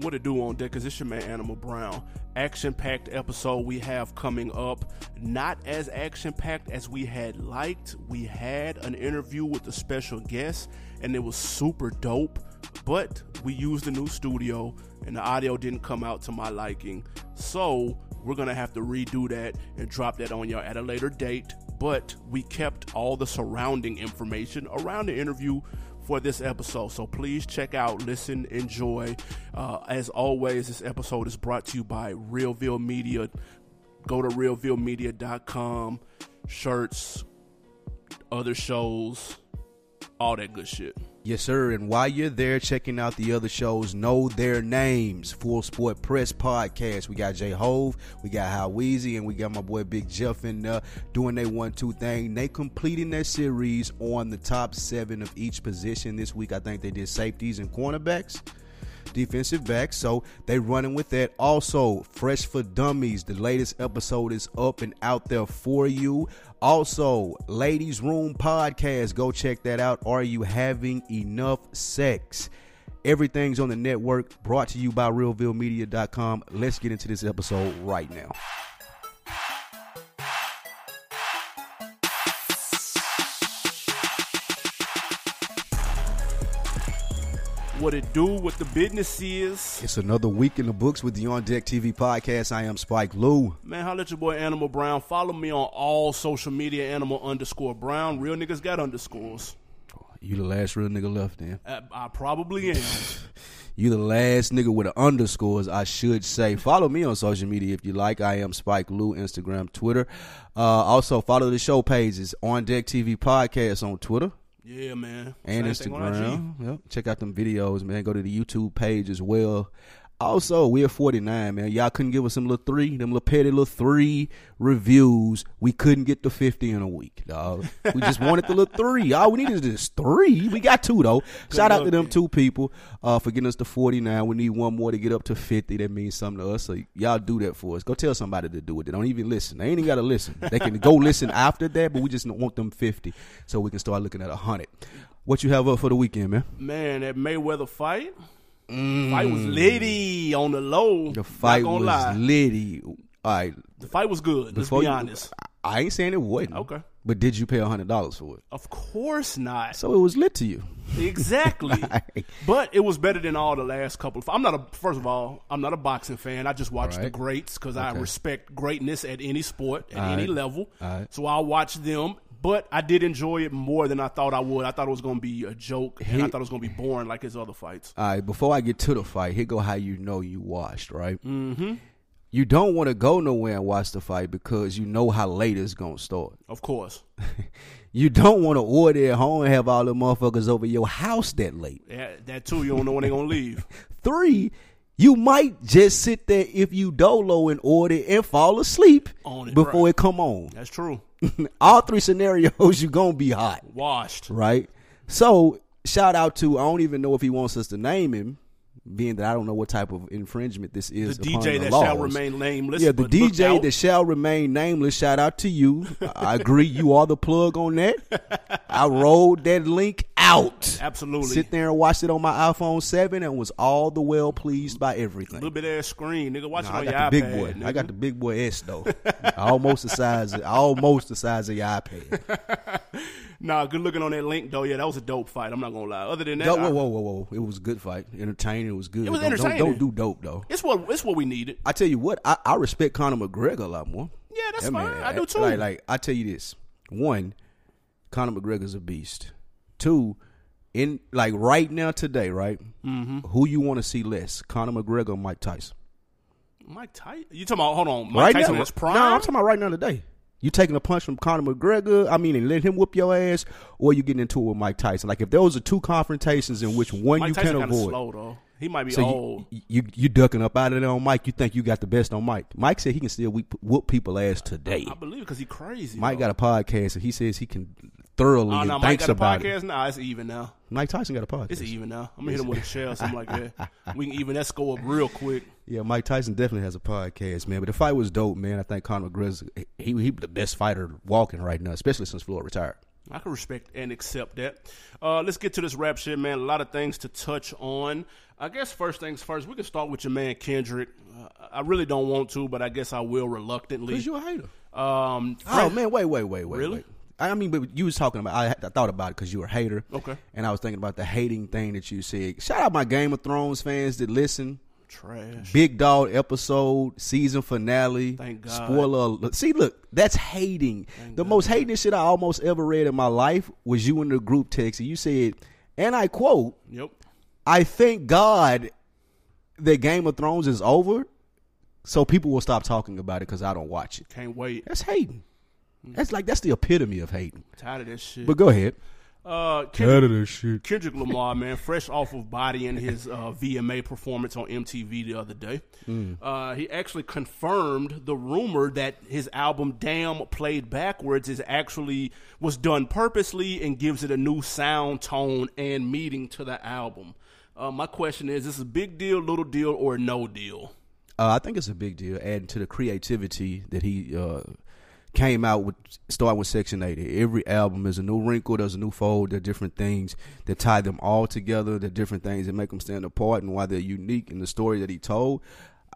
What it do on deck is it's your man Animal Brown. Action packed episode we have coming up. Not as action packed as we had liked. We had an interview with a special guest and it was super dope. But we used the new studio and the audio didn't come out to my liking. So we're gonna have to redo that and drop that on y'all at a later date. But we kept all the surrounding information around the interview for this episode. So please check out, listen, enjoy. Uh, as always, this episode is brought to you by Realville Media. Go to realvillemedia.com, shirts, other shows, all that good shit. Yes, sir. And while you're there checking out the other shows, know their names. Full Sport Press Podcast. We got Jay Hove, we got How Weezy, and we got my boy Big Jeff in there doing their one two thing. They completing their series on the top seven of each position this week. I think they did safeties and cornerbacks defensive back. So they running with that. Also, Fresh for Dummies. The latest episode is up and out there for you. Also, Ladies Room Podcast. Go check that out. Are you having enough sex? Everything's on the network, brought to you by RealvilleMedia.com. Let's get into this episode right now. What it do, what the business is. It's another week in the books with the On Deck TV podcast. I am Spike Lou. Man, holla at your boy Animal Brown. Follow me on all social media, Animal underscore Brown. Real niggas got underscores. You the last real nigga left, then. I, I probably am. You the last nigga with the underscores, I should say. Follow me on social media if you like. I am Spike Lou, Instagram, Twitter. Uh, also, follow the show pages on Deck TV Podcast on Twitter yeah, man. and Same thing on IG. Instagram. Yep. Check out them videos, man. Go to the YouTube page as well. Also, we're 49, man. Y'all couldn't give us some little three, them little petty little three reviews. We couldn't get to 50 in a week, dog. We just wanted the little three. All we needed is three. We got two, though. Shout out to them man. two people uh, for getting us to 49. We need one more to get up to 50. That means something to us. So y'all do that for us. Go tell somebody to do it. They don't even listen. They ain't even got to listen. They can go listen after that, but we just want them 50 so we can start looking at 100. What you have up for the weekend, man? Man, that Mayweather fight. Fight was litty on the low. Mm. The fight was lie. litty. All right. The fight was good. Let's be you- honest. I ain't saying it wasn't. Okay. But did you pay hundred dollars for it? Of course not. So it was lit to you. Exactly. Right. But it was better than all the last couple. Of, I'm not a first of all, I'm not a boxing fan. I just watch the greats because I respect greatness at any sport at Alright. any level. Alright. So I'll watch them. But I did enjoy it more than I thought I would. I thought it was going to be a joke, and I thought it was going to be boring like his other fights. All right, before I get to the fight, here go how you know you watched, right? Mm-hmm. You don't want to go nowhere and watch the fight because you know how late it's gonna start. Of course, You don't want to order at home and have all the motherfuckers over your house that late. yeah, that too. You don't know when they're going to leave. Three, you might just sit there if you dolo and order and fall asleep On it, before right. it come on. That's true. all three scenarios, you're gonna be hot. Washed. right? So shout out to I don't even know if he wants us to name him, being that I don't know what type of infringement this The is. upon DJ the that laws. shall remain nameless. Yeah, the DJ that shall remain nameless. Shout out to you. I agree. You are the plug on that. I rolled that link out. Absolutely. Sit there and watched it on my iPhone seven and was all the well pleased by everything. A little bit ass screen, nigga. Watch Nah, it I on got your the big iPad, boy. I got the big boy S though. almost the size. Of, almost the size of your iPad. Nah, good looking on that link though. Yeah, that was a dope fight. I'm not gonna lie. Other than that, Yo, I- whoa, whoa, whoa, whoa! It was a good fight, entertaining. It was good. It was Don't- don't- entertaining. Don't, do dope though. it's what it's what we needed. I tell you what, I, I respect Conor McGregor a lot more. Yeah, that's That fine. man, I do too. Like, like I tell you this: one, Conor McGregor's a beast. Two, in like right now today, right? Mm-hmm. Who you want to see less, Conor McGregor or Mike Tyson? Mike Tyson. You talking about? Hold on, Mike right Tyson now, was prime. No, I'm talking about right now today. You taking a punch from Conor McGregor? I mean, and let him whoop your ass, or you getting into it with Mike Tyson? Like if those are two confrontations in which one Mike you Tyson can avoid. slow though. He might be So old. you, you you ducking up out of there on Mike. You think you got the best on Mike? Mike said he can still whoop, whoop people ass today. I believe it, because he crazy. Mike though. got a podcast and he says he can thoroughly Oh and no, Mike thinks got a about podcast. it. Nah, it's even now. Mike Tyson got a podcast. It's even now. I'm gonna hit him with a shell, something like that. We can even that score up real quick. Yeah, Mike Tyson definitely has a podcast, man. But the fight was dope, man. I think Conor McGregor's he he the best fighter walking right now, especially since Floyd retired. I can respect and accept that. Uh, let's get to this rap shit, man. A lot of things to touch on. I guess first things first, we can start with your man Kendrick. Uh, I really don't want to, but I guess I will reluctantly. Cause you a hater. Um, Oh man, wait, wait, wait, wait. Really? Wait. I mean, but you was talking about. I, I thought about it because you were a hater. Okay. And I was thinking about the hating thing that you said. Shout out my Game of Thrones fans that listen. Trash. Big Dog episode, season finale. Thank God. Spoiler. See, look, that's hating. the most hating shit I almost ever read in my life was you in the group text, and you said, and I quote, Yep. I thank God that Game of Thrones is over, so people will stop talking about it because I don't watch it. Can't wait. That's hating. Mm. That's like that's the epitome of hating. I'm Tired of this shit. But go ahead. Uh, Kendrick. Kendrick Lamar, man, fresh off of bodying his uh, VMA performance on MTV the other day. Uh, he actually confirmed the rumor that his album "Damn" played backwards is actually was done purposely and gives it a new sound, tone, and meaning to the album. Uh, my question is: Is this a big deal, little deal, or no deal? Uh, I think it's a big deal, adding to the creativity that he uh, came out with, start with Section 80. Every album is a new wrinkle, there's a new fold, there are different things that tie them all together, are different things that make them stand apart and why they're unique in the story that he told.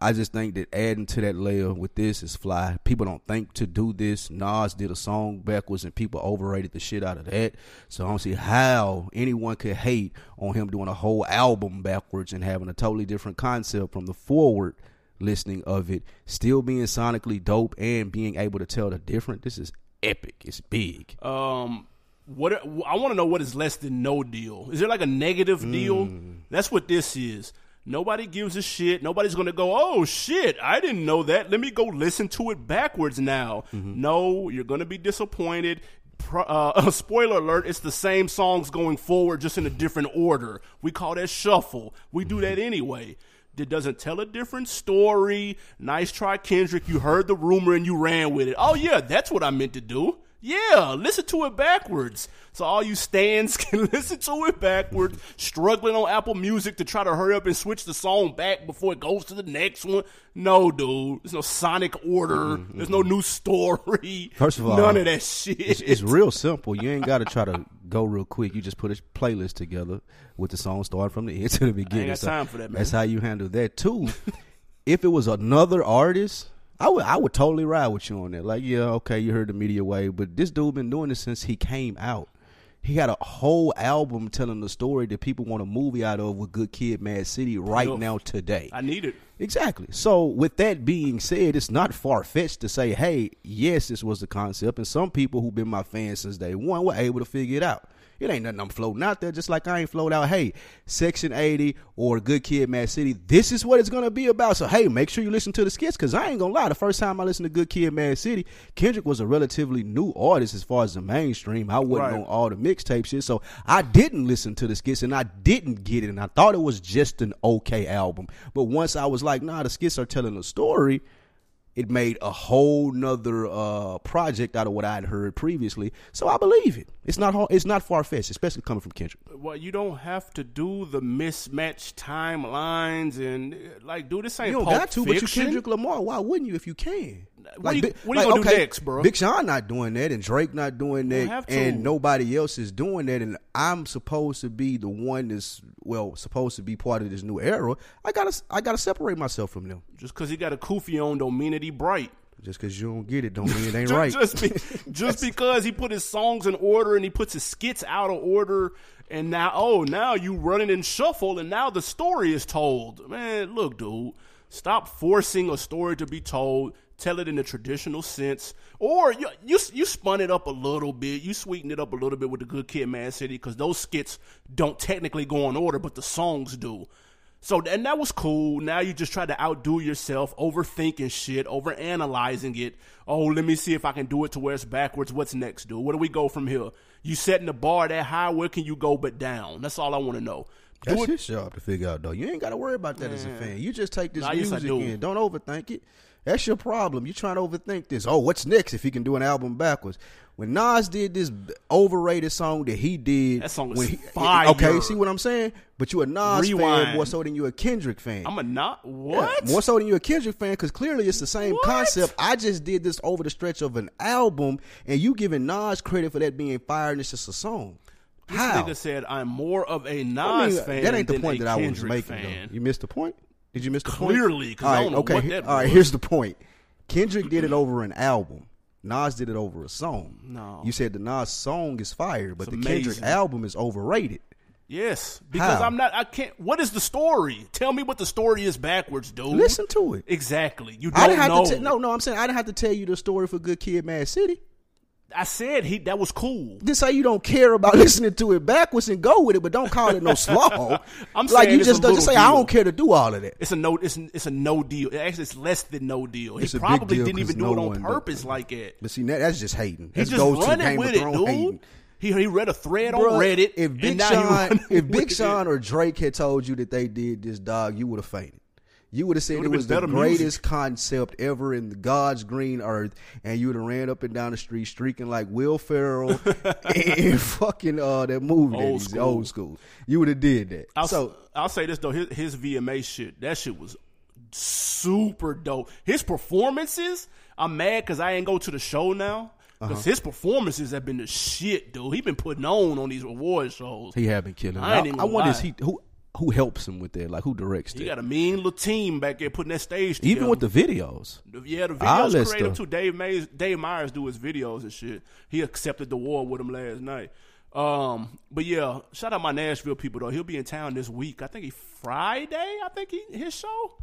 I just think that adding to that layer with this is fly. People don't think to do this. Nas did a song backwards and people overrated the shit out of that. So I don't see how anyone could hate on him doing a whole album backwards and having a totally different concept from the forward listening of it, still being sonically dope and being able to tell the difference. This is epic. It's big. Um, what I want to know what is less than no deal. Is there like a negative deal? That's what this is. Nobody gives a shit. Nobody's gonna go, oh shit, I didn't know that. Let me go listen to it backwards now. No, you're gonna be disappointed. Pro, uh, spoiler alert: It's the same songs going forward, just in a different order. We call that shuffle. We do that anyway. That doesn't tell a different story. Nice try, Kendrick. You heard the rumor and you ran with it. Oh yeah, that's what I meant to do. Yeah, listen to it backwards. So all you stands can listen to it backwards, struggling on Apple Music to try to hurry up and switch the song back before it goes to the next one. No, dude. There's no sonic order. Mm-hmm, mm-hmm. There's no new story. First of all, none of that shit. It's, it's real simple. You ain't got to try to go real quick. You just put a playlist together with the song starting from the end to the beginning. got So time for that, man. That's how you handle that too. if it was another artist, I would I would totally ride with you on that. Like, yeah, okay, you heard the media wave, but this dude been doing this since he came out. He got a whole album telling the story that people want a movie out of with Good Kid, Mad City right now today. I need it. Exactly. So, with that being said, it's not far fetched to say, hey, yes, this was the concept. And some people who've been my fans since day one were able to figure it out. It ain't nothing I'm floating out there, just like I ain't float out, hey, Section 80 or Good Kid, Mad City, this is what it's going to be about. So, hey, make sure you listen to the skits because I ain't going to lie. The first time I listened to Good Kid, Mad City, Kendrick was a relatively new artist as far as the mainstream. I wasn't Right. on all the mixtape shit. So, I didn't listen to the skits and I didn't get it. And I thought it was just an okay album. But once I was like, nah, the skits are telling a story, it made a whole nother uh, project out of what I'd heard previously. So I believe it. It's not hard, it's not far fetched, especially coming from Kendrick. Well, you don't have to do the mismatched timelines and uh, like, dude, this ain't You don't Pulp got to, but you Fiction. Kendrick Lamar. Why wouldn't you if you can? What you- what you gonna do next, bro? Big Sean not doing that, and Drake not doing that, and nobody else is doing that. And I'm supposed to be the one that's well supposed to be part of this new era. I gotta I gotta separate myself from them. Just because he got a kufi on don't mean that he bright. Just because you don't get it, don't mean it ain't right. Just, be, just because he put his songs in order and he puts his skits out of order, and now oh now you running in shuffle, and now the story is told. Man, look, dude, stop forcing a story to be told. Tell it in the traditional sense, or you you you spun it up a little bit. You sweetened it up a little bit with the Good Kid, Mad City, because those skits don't technically go in order, but the songs do. So and that was cool. Now you just try to outdo yourself, overthinking shit, overanalyzing it. Oh, let me see if I can do it to where it's backwards. What's next, dude? Where do we go from here? You setting the bar that high, where can you go but down? That's all I want to know. That's Do it. his job to figure out, though. You ain't got to worry about that as a fan. You just take this Nah, yes, music do. in. Don't overthink it. That's your problem. You trying to overthink this. Oh, what's next if he can do an album backwards? When Nas did this overrated song that he did, That song was when he, fire. Okay, see what I'm saying? But you a Nas fan more so than you a Kendrick fan. I'm a not Yeah, what? More so than you a Kendrick fan, because clearly it's the same What? concept. I just did this over the stretch of an album, and you giving Nas credit for that being fire, and it's just a song. This How? nigga said I'm more of a Nas I mean, fan. that ain't the point that I was making. Though. You missed the point. Did you miss the point? Clearly, All I right, don't know okay. what that All right, was. here's the point. Kendrick did it over an album. Nas did it over a song. No. you said the Nas song is fire, but It's the Kendrick album is overrated. Yes, because How? I'm not. I can't. What is the story? Tell me what the story is backwards, dude. Listen to it. Exactly. You don't I didn't have know. to. Te- no, no, I'm saying I didn't have to tell you the story for Good Kid, Mad City. I said he. That was cool. This how you don't care about listening to it backwards and go with it, but don't call it no slow. I'm like saying you just don't just say little I don't care to do all of that. It's a no. It's it's a no deal. Actually, it's less than no deal. He It's a big probably deal didn't even do no it on one do- purpose like that. But see, that, that's just hating. He That's just goes to running Game with of it, dude. hating. He he read a thread Bruh, on Reddit. If Big now Sean, if Big. Sean or Drake had told you that they did this, dog, you would have fainted. You would have said it, would've was the greatest music. concept ever in God's green earth, and you would have ran up and down the street streaking like Will Ferrell and fucking uh that movie, that Old he's- school. old school. You would have did that. I'll, so I'll say this though, his, his VMA shit, that shit was super dope. His performances, I'm mad because I ain't go to the show now. Uh-huh. Because his performances have been the shit, dude. He been putting on on these award shows. he have been killing. I I, I wonder is he who who helps him with that, like who directs He that, got a mean little team back there putting that stage together. even with the videos. Yeah, the videos creative too. Dave Mays, Dave Meyers do his videos and shit. He accepted the award with him last night. Um, but yeah, shout out my Nashville people though. He'll be in town this week. I think he Friday. I think he his show.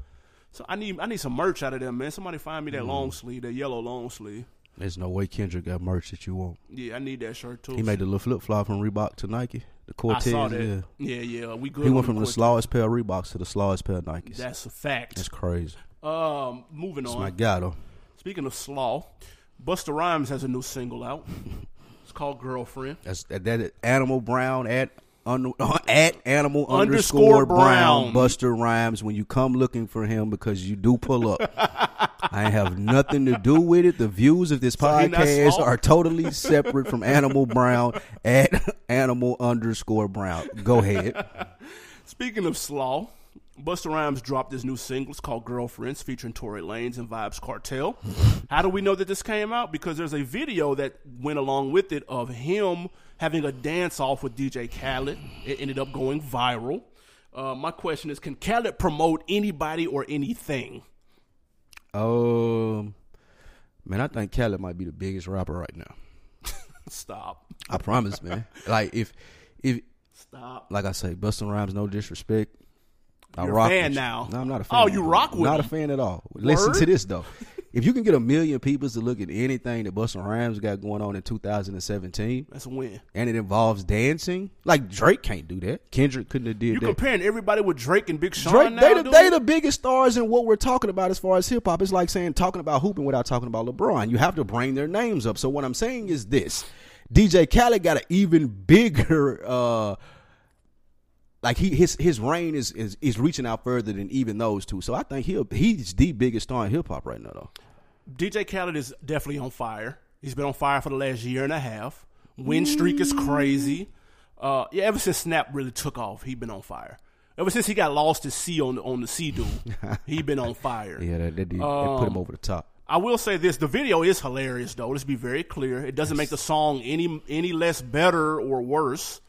So I need I need some merch out of them, man. Somebody find me that Mm. long sleeve, that yellow long sleeve. There's no way Kendrick got merch that you want. Yeah, I need that shirt too. He made the little flip flop from Reebok to Nike. The I Cortez. saw that. Yeah. Yeah, yeah, we good. He went from the Cortez. slowest pair of Reeboks to the slowest pair of Nikes. That's a fact. That's crazy. Um, moving That's on. my God. Speaking of slaw, Busta Rhymes has a new single out. It's called Girlfriend. That's that, that Animal Brown at un, at Animal Underscore underscore Brown. Brown. Busta Rhymes. When you come looking for him because you do pull up. I have nothing to do with it. The views of this So podcast are totally separate from Animal Brown at Animal underscore Brown. Go ahead. Speaking of slaw, Busta Rhymes dropped his new single. It's called Girlfriends, featuring Tory Lanez and Vybz Kartel. How do we know that this came out? Because there's a video that went along with it of him having a dance off with DJ Khaled. It ended up going viral. Uh, my question is, can Khaled promote anybody or anything? Um, man, I think Khaled might be the biggest rapper right now. Stop. I promise, man. Like if if Stop. like I say, Busta Rhymes, no disrespect. I You're a fan now. No, I'm not a fan. Oh, you rock with Not him. a fan at all. Listen Word? to this though. If you can get a million people to look at anything that Busta Rhymes got going on in 2017, That's a win. and it involves dancing, like Drake can't do that. Kendrick couldn't have did that. You that. comparing everybody with Drake and Big Sean Drake, now, they, the, dude? they the biggest stars in what we're talking about as far as hip hop. It's like saying talking about hooping without talking about LeBron. You have to bring their names up. So what I'm saying is this: DJ Khaled got an even bigger, uh, like he his his reign is, is is reaching out further than even those two. So I think he will he's the biggest star in hip hop right now, though. DJ Khaled is definitely on fire. He's been on fire for the last year and a half. Win streak is crazy. Uh, yeah, ever since Snap really took off, he been on fire. Ever since he got lost at sea on the on the sea dude, he been on fire. Yeah, that, that, that put him over the top. I will say this: the video is hilarious, though. Let's be very clear. It doesn't make the song any any less better or worse.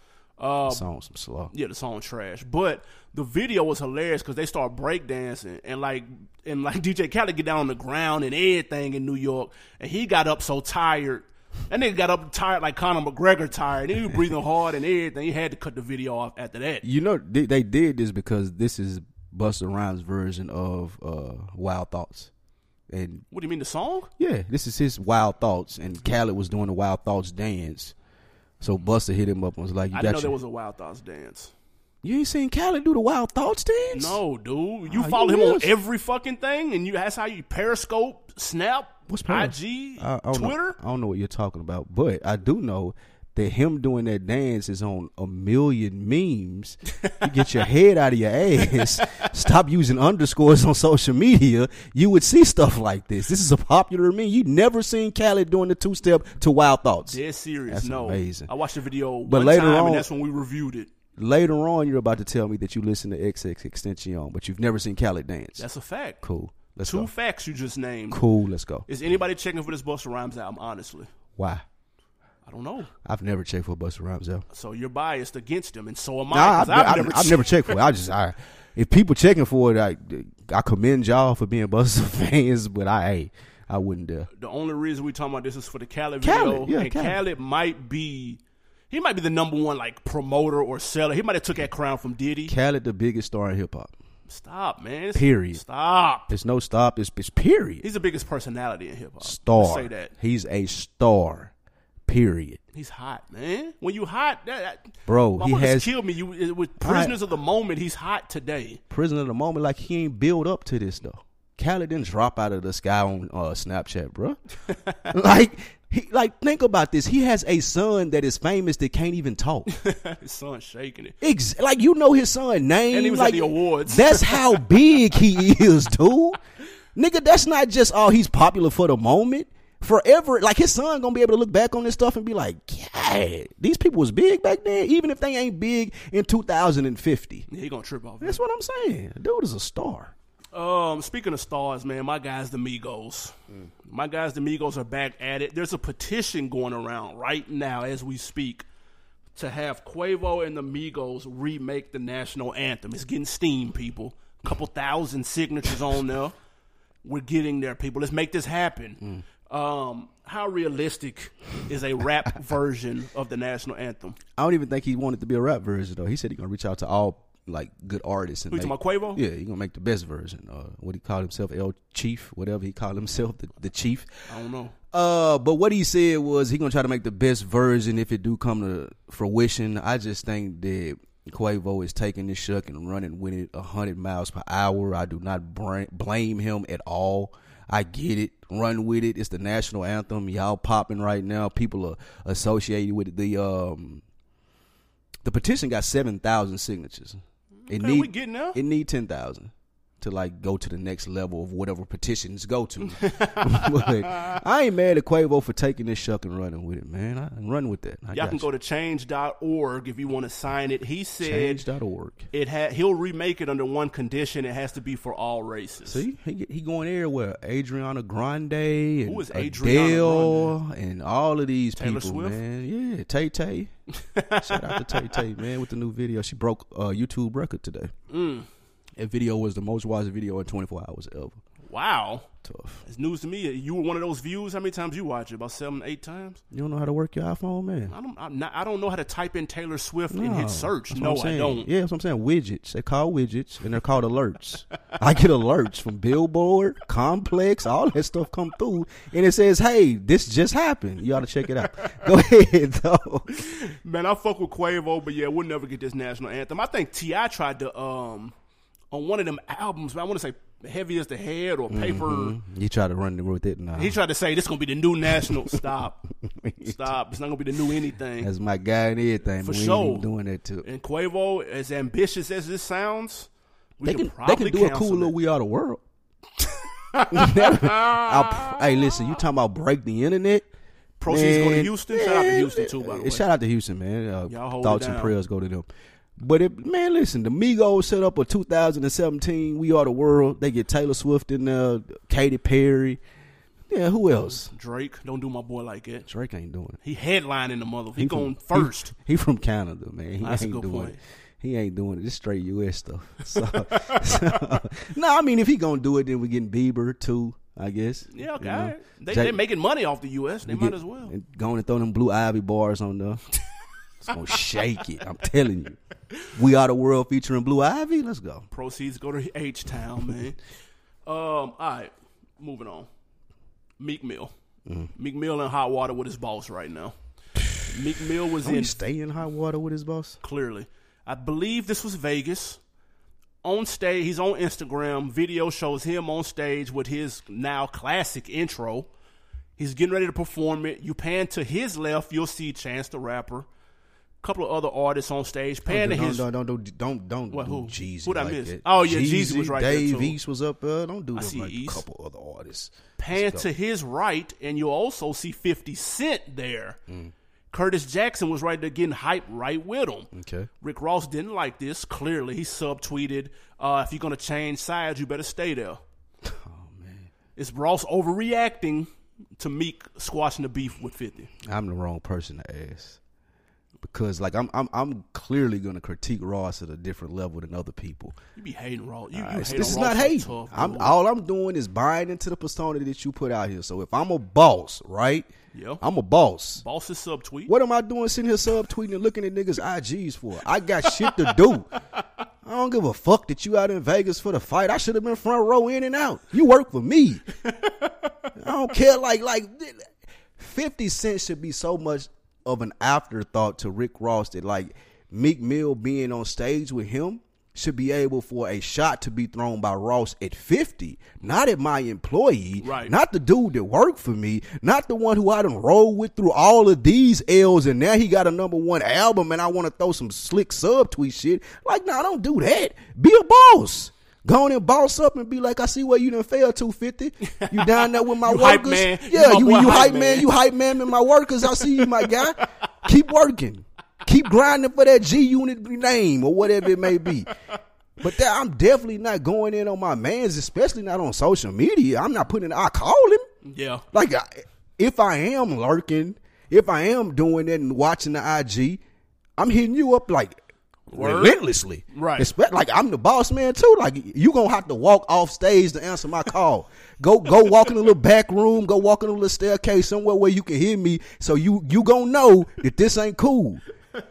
Uh, Song some slow. yeah, the song trash. But the video was hilarious because they start breakdancing and like and like DJ Khaled get down on the ground and everything in New York, and he got up so tired. That nigga got up tired like Conor McGregor tired. He was breathing hard and everything. He had to cut the video off after that. You know they, they did this because this is Busta Rhymes' version of uh, Wild Thoughts, and What do you mean the song? Yeah, this is his Wild Thoughts, and Khaled was doing the Wild Thoughts dance. So Busta hit him up and was like, "You I got didn't know your- there was a Wild Thoughts dance. you ain't seen Khaled do the Wild Thoughts dance? No, dude. You Ah, follow you him on is. every fucking thing, and you that's how you Periscope, Snap, What's IG, I, I don't know- Twitter. I don't know what you're talking about, but I do know that him doing that dance is on a million memes. you get your head out of your ass. Stop using underscores on social media. You would see stuff like this. This is a popular meme. You never seen Khaled doing the two step to Wild Thoughts. Dead serious. That's no. amazing. I watched the video But one later time, on- and that's when we reviewed it. Later on, you're about to tell me that you listen to XXXTentacion, but you've never seen Khaled dance. That's a fact. cool. Let's Two go. facts you just named. Cool. Let's go. Is anybody checking for this Busta Rhymes album? Honestly, Why? I don't know. I've never checked for Busta Rhymes though. So you're biased against him, and so am I. Nah, I've, I've, never. I've never checked for it. I just, I, if people checking for it, I, I commend y'all for being Busta fans, but I, hey, I wouldn't dare. the only reason we talking about this is for the Khaled, Khaled, video, yeah, and Khaled. Khaled might be. He might be the number one like promoter or seller. He might have took that crown from Diddy. Khaled, the biggest star in hip hop. Stop, man. It's- Period. Stop. There's no stop. It's, it's period. He's the biggest personality in hip hop. Star. Let's say that. He's a star. Period. He's hot, man. When you hot, that, that Bro, he has- killed me. You with prisoners of the moment. He's hot today. Prisoner of the moment, like he ain't build up to this though. Khaled didn't drop out of the sky on uh, Snapchat, bro. like, he, like think about this. He has a son that is famous that can't even talk. His son's shaking it. Ex- like you know his son name. And he was at the awards. That's how big he is, dude. Nigga, that's not just oh he's popular for the moment. Forever, like his son gonna be able to look back on this stuff and be like, yeah, these people was big back then, even if they ain't big in 2050. Yeah, he gonna trip off. That's what I'm saying. Dude is a star. Um, speaking of stars, man, my guys, the Migos. Mm. My guys, the Migos are back at it. There's a petition going around right now as we speak to have Quavo and the Migos remake the national anthem. It's getting steam, people. A couple thousand signatures on there. We're getting there, people. Let's make this happen. Um, how realistic is a rap version of the national anthem? I don't even think he wanted to be a rap version though. He said he's gonna reach out to all like good artists and Who you make, talking about, Quavo? Yeah, he gonna make the best version. Uh, what he called himself, El Chief, whatever he called himself, the, the Chief. I don't know. Uh, but what he said was he gonna try to make the best version if it do come to fruition. I just think that Quavo is taking this shuck and running with it hundred miles per hour. I do not blame him at all. I get it. Run with it. It's the national anthem. Y'all popping right now. People are associated with it. The um, the petition got seven thousand signatures. It Okay, we getting there. It need ten thousand to like go to the next level of whatever petitions go to. I ain't mad at Quavo for taking this shuck and running with it, man. I am running with that. I Y'all can you. go to change.org if you want to sign it. He said change.org. it had he'll remake it under one condition. It has to be for all races. See, he he going everywhere. Adriana Grande and Who is Adriana Adele and all of these Taylor people, Swift? man. Yeah, Tay Tay. Shout out to Tay Tay, man, with the new video. She broke a YouTube record today. Mm. That video was the most watched video in 24 hours ever. Wow, Tough. it's news to me. You were one of those views. How many times you watch it? About seven, eight times. You don't know how to work your iPhone, man. I don't. I'm not, I don't know how to type in Taylor Swift and hit search. No, saying. don't. Yeah, that's what I'm saying. Widgets. They're called widgets, and they're called alerts. I get alerts from Billboard, Complex, all that stuff come through, and it says, "Hey, this just happened. You ought to check it out." Go ahead, though. Man, I fuck with Quavo, but yeah, we'll never get this national anthem. I think Ti tried to um on one of them albums. I want to say "Heavy as the Head" or "Paper." You try to run with it now. He tried to say this gonna be the new national. Stop, stop. It's not gonna be the new anything. That's my guy and everything. For sure. doing that too. And Quavo, as ambitious as this sounds, we They can, can, they can do a cool it. little "We Are the World." Hey, listen, you talking about break the internet? Proceeds go to Houston. Shout out to Houston too, by the way. Shout out to Houston, man. Uh, thoughts and prayers go to them. But it, man, listen, the Migos set up a 2017 We Are the World. They get Taylor Swift in there, Katy Perry. Yeah, who else? Drake, don't do my boy like that. Drake ain't doing it. He headlining the mother. He, He going from- first. He, he from Canada, man. He That's a ain't good doing point. it. He ain't doing it. It's straight U.S. stuff. So, so no, I mean, if he gonna do it, then we getting Bieber too. I guess. Yeah, okay. You know? They Jay- they making money off the U.S. They might get- as well. And going and throw them blue ivy bars on there. It's gonna shake it. I'm telling you. We are the world featuring Blue Ivy. Let's go. Proceeds go to H Town, man. um, all right, moving on. Meek Mill. Mm-hmm. Meek Mill in hot water with his boss right now. Meek Mill was Don't in stay in hot water with his boss? clearly. I believe this was Vegas. On stage, he's on Instagram. Video shows him on stage with his now classic intro. He's getting ready to perform it. You pan to his left, you'll see Chance the Rapper. Couple of other artists on stage. Pan to don't, his don't, don't, don't, don't, don't What, do? Jeezy Who'd I like miss? that. Oh, yeah, Jeezy was right there, Dave too. East was up there. Don't do them like East. a couple other artists. pan to his right, and you'll also see 50 Cent there. Mm. Curtis Jackson was right there getting hype right with him. Okay. Rick Ross didn't like this. Clearly, he subtweeted, uh, "If you're gonna change sides, you better stay there." Oh man, Is Ross overreacting to Meek squashing the beef with 50? I'm the wrong person to ask because like I'm I'm I'm clearly gonna critique Ross at a different level than other people. You be hating Ross. You, you uh, Alright, so hate this is Ross not hate. I'm all I'm doing is buying into the persona that you put out here. So if I'm a boss, right? Yeah. I'm a boss. Boss is subtweet. What am I doing sitting here subtweeting and looking at niggas IGs for? I got shit to do. I don't give a fuck that you out in Vegas for the fight. I should have been front row in and out. You work for me. I don't care. Like like fifty Cent should be so much of an afterthought to Rick Ross that like Meek Mill being on stage with him should be able for a shot to be thrown by Ross at 50, not at my employee, Right. not the dude that worked for me, not the one who I done rolled with through all of these L's and now he got a number one album and I want to throw some slick subtweet shit. Like, nah, I don't do that. Be a boss. Go on and boss up and be like, I see where you done failed 250. You down there with my You hype workers. man. Yeah, you, boy you hype man. man. You hype man and my workers. I see you, my guy. Keep working. Keep grinding for that G unit name or whatever it may be. But that, I'm definitely not going in on my mans, especially not on social media. I'm not putting. I call him. Yeah. Like, I- if I am lurking, if I am doing it and watching the IG, I'm hitting you up like Word. relentlessly. Right. Espe- like I'm the boss man too. Like you gonna have to walk off stage to answer my call. go go walk in a little back room. Go walk in a little staircase somewhere where you can hear me. So you you gonna know that this ain't cool.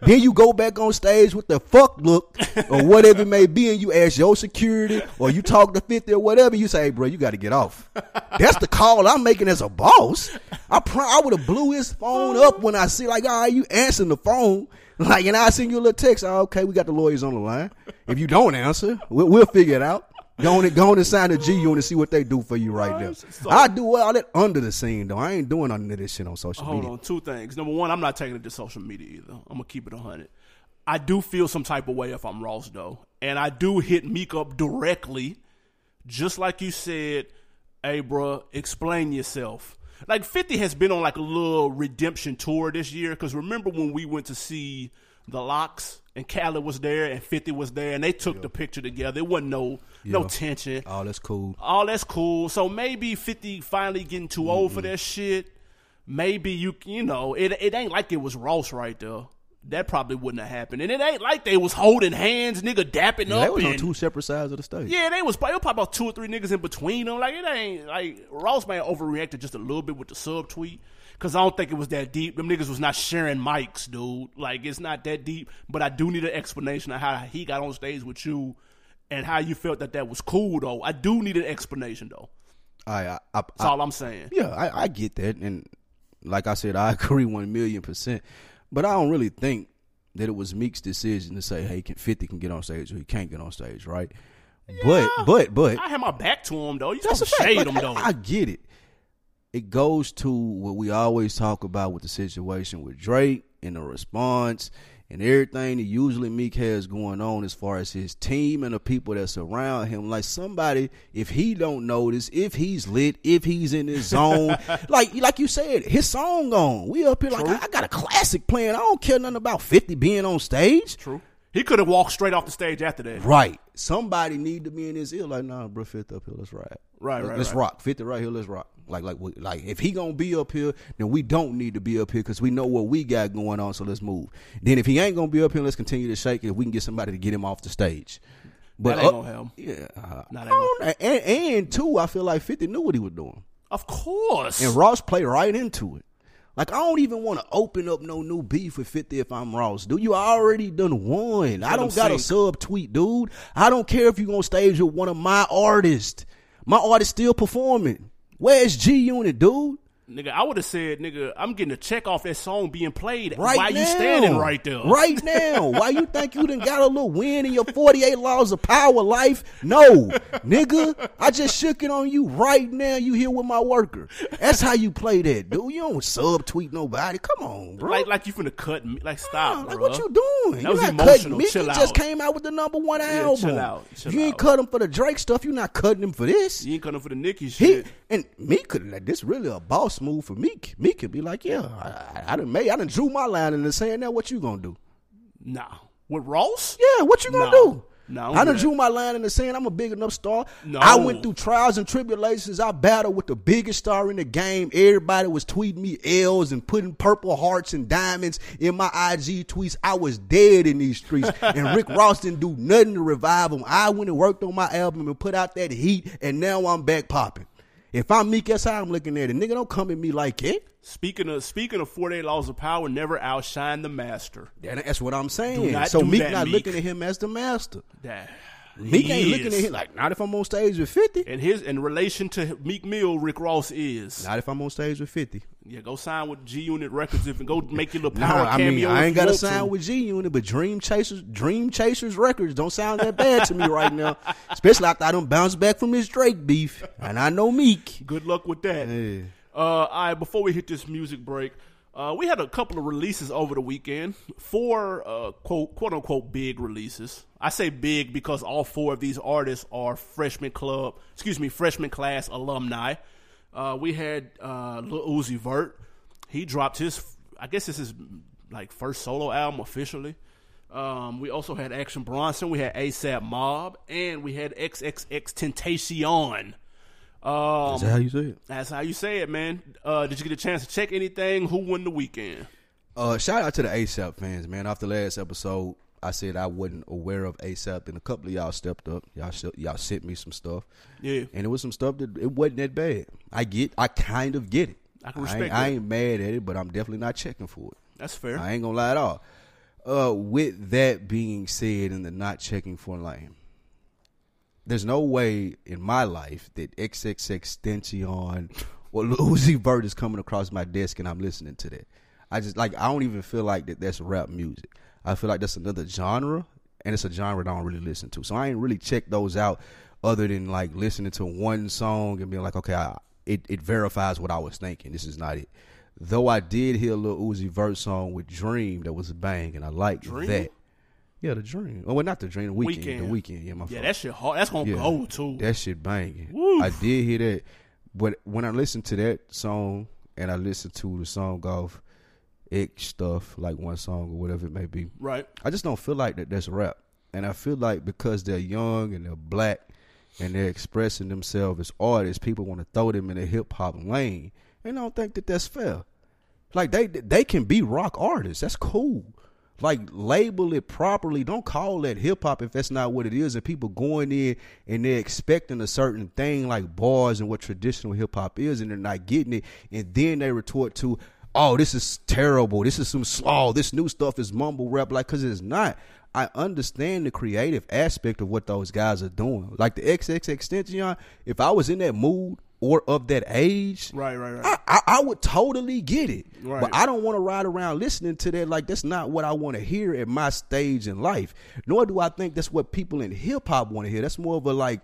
then you go back on stage with the fuck look or whatever it may be, and you ask your security or you talk to 50 or whatever. You say, hey, bro, you got to get off. That's the call I'm making as a boss. I pr- I would have blew his phone up when I see like, all right, you answering the phone. Like, and I send you a little text. Oh, okay, we got the lawyers on the line. If you don't answer, we'll, we'll figure it out. Go on and go on and sign a G unit and see what they do for you right now. So- I do all that under the scene though. I ain't doing none of this shit on social Hold media. on, two things. Number one, I'm not taking it to social media either. I'm gonna keep it hundred. I do feel some type of way if I'm Ross though, and I do hit Meek up directly, just like you said. Hey, bruh, explain yourself. Like Fifty has been on like a little redemption tour this year. Because remember when we went to see the Locks and Khaled was there and Fifty was there, and they took the picture together. It wasn't no no tension. Oh, that's cool. Oh, that's cool. So maybe 50 finally getting too old for that shit. Maybe you you know, it it ain't like it was Ross right there. That probably wouldn't have happened. And it ain't like they was holding hands, nigga dapping Yeah, up. they was on two separate sides of the stage. yeah, they was probably, probably about two or three niggas in between them. Like it ain't like Ross may have overreacted just a little bit with the sub tweet. Cause I don't think it was that deep. Them niggas was not sharing mics, dude. Like it's not that deep. But I do need an explanation of how he got on stage with you, and how you felt that that was cool though. I do need an explanation though. I, I, I, That's all I'm saying. Yeah, I, I get that, and like I said, I agree one million percent. But I don't really think that it was Meek's decision to say, "Hey, can Fifty can get on stage or he can't get on stage," right? But but but I had my back to him though. You that's supposed a to fact. shade Like, him though. I, I get it. It goes to what we always talk about with the situation with Drake and the response and everything that usually Meek has going on as far as his team and the people that surround him. Like somebody, if he don't notice, if he's lit, if he's in his zone, like like you said, his song on. We up here like I, I got a classic playing. I don't care nothing about Fifty being on stage. True. He could have walked straight off the stage after that. Right. Somebody need to be in his ear like, nah, bro, Fifth up here, let's ride. Right, let's, right, Let's right. rock. Fifty right here, let's rock. Like, like, like, if he gonna be up here, then we don't need to be up here because we know what we got going on. So let's move. Then if he ain't gonna be up here, let's continue to shake it. If we can get somebody to get him off the stage. But That ain't up- gonna. Yeah. uh, Not I and, and two, I feel like Fifty knew what he was doing, Of course. and Ross played right into it. Like I don't even want to open up no new beef with 50 if I'm Ross. Dude, you already done won. I don't got a sub tweet, dude. I don't care if you on stage with one of my artists. My artist still performing. Where's G Unit, dude? Nigga, I would have said, nigga, I'm getting a check off that song being played. Right Why now. you standing right there? Right now. Why you think you done got a little win in your 48 laws of power life? No, nigga. I just shook it on you right now. You here with my worker. That's how you play that, dude. You don't subtweet nobody. Come on, bro. Like, like you finna cut me. Like, stop, like bruh. what you doing? That you was not emotional. cutting Meek. Chill he just came out with the number one album. chill out. Chill you ain't out. cut him for the Drake stuff, you not cutting him for this. You ain't cutting for the Nicki He shit. and me could like this really a boss move for Meek. Meek could be like, yeah, I, I, I done made, I done drew my line in the sand. Now what you gonna do? Nah. With Ross? Yeah, what you gonna No. do? No, I done drew my line in the sand. I'm a big enough star. No. I went through trials and tribulations. I battled with the biggest star in the game. Everybody was tweeting me L's and putting purple hearts and diamonds in my IG tweets. I was dead in these streets, and Rick Ross didn't do nothing to revive him. I went and worked on my album and put out that heat, and now I'm back popping. If I'm Meek, that's how I'm looking at it. Nigga, don't come at me like it. Speaking of speaking of 48 laws of power, never outshine the master. Yeah, That's what I'm saying. So Meek that, not Meek. looking at him as the master. That Meek he ain't looking at him like, not if I'm on stage with 50. And his in relation to Meek Mill, Rick Ross is. Not if I'm on stage with 50. Yeah, go sign with G Unit Records if and go make your little No, power I mean I ain't got to sign with G Unit, but Dream Chasers, Dream Chasers Records don't sound that bad to me right now. Especially after I don't bounce back from this Drake beef, and I know Meek. Good luck with that. Yeah. Uh, all right, before we hit this music break, uh, we had a couple of releases over the weekend. Four uh, quote quote unquote big releases. I say big because all four of these artists are freshman club, excuse me, freshman class alumni. Uh, we had uh, Lil Uzi Vert. He dropped his, I guess this is like first solo album officially. Um, we also had Action Bronson. We had ASAP Mob, and we had XXXTentacion. Um, Is that how you say it? that's how you say it, man. Uh, did you get a chance to check anything? Who won the weekend? Uh, shout out to the ASAP fans, man. Off the last episode, I said I wasn't aware of ASAP, and a couple of y'all stepped up. Y'all y'all sent me some stuff, Yeah, and it was some stuff that it wasn't that bad. I get, I kind of get it. I can ain't- respect I that. ain't mad at it, but I'm definitely not checking for it. that's fair. I ain't gonna lie at all. Uh, with that being said, and the not checking for lane, there's no way in my life that XXXTentacion or Lil Uzi Vert is coming across my desk and I'm listening to that. I just like I don't even feel like that that's rap music. I feel like that's another genre, and it's a genre that I don't really listen to. So I ain't really checked those out, other than like listening to one song and being like, okay, I, it it verifies what I was thinking. This is not it. Though I did hear a Lil Uzi Vert song with Dream that was a bang, and I liked Dream? that. Yeah, the Dream. Oh, well, not the Dream. The Weeknd. Weeknd. The Weeknd. Yeah, my yeah, fault. that shit hard. That's gonna Yeah. go too. That shit banging. I did hear that, but when I listened to that song and I listened to the song off X stuff, like one song or whatever it may be, right. I just don't feel like that. That's rap, and I feel like because they're young and they're black and they're expressing themselves as artists, people want to throw them in the hip hop lane, and I don't think that that's fair. Like they they can be rock artists. That's cool. Like label it properly. Don't call that hip hop if that's not what it is. And people going in and they're expecting a certain thing like bars and what traditional hip hop is, and they're not getting it. And then they retort to, "Oh, this is terrible. This is some slaw. This new stuff is mumble rap." Like, cause it's not. I understand the creative aspect of what those guys are doing. Like the XXXTentacion. If I was in that mood or of that age, Right, right, right. I, I, I would totally get it. Right. But I don't want to ride around listening to that. Like, that's not what I want to hear at my stage in life. Nor do I think that's what people in hip hop want to hear. That's more of a like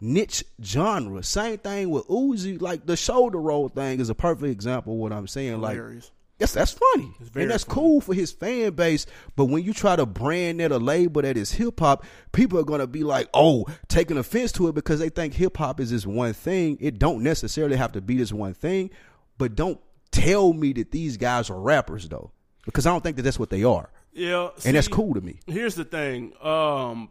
niche genre. Same thing with Uzi. Like, the shoulder roll thing is a perfect example of what I'm saying. Like, Hilarious. Yes, that's funny. very And that's funny. cool for his fan base. But when you try to brand that a label that is hip hop, people are gonna be like, oh, taking offense to it because they think hip hop is this one thing. It don't necessarily have to be this one thing. But don't tell me that these guys are rappers though. Because I don't think that that's what they are. Yeah, And that's cool to me. Here's the thing. Um,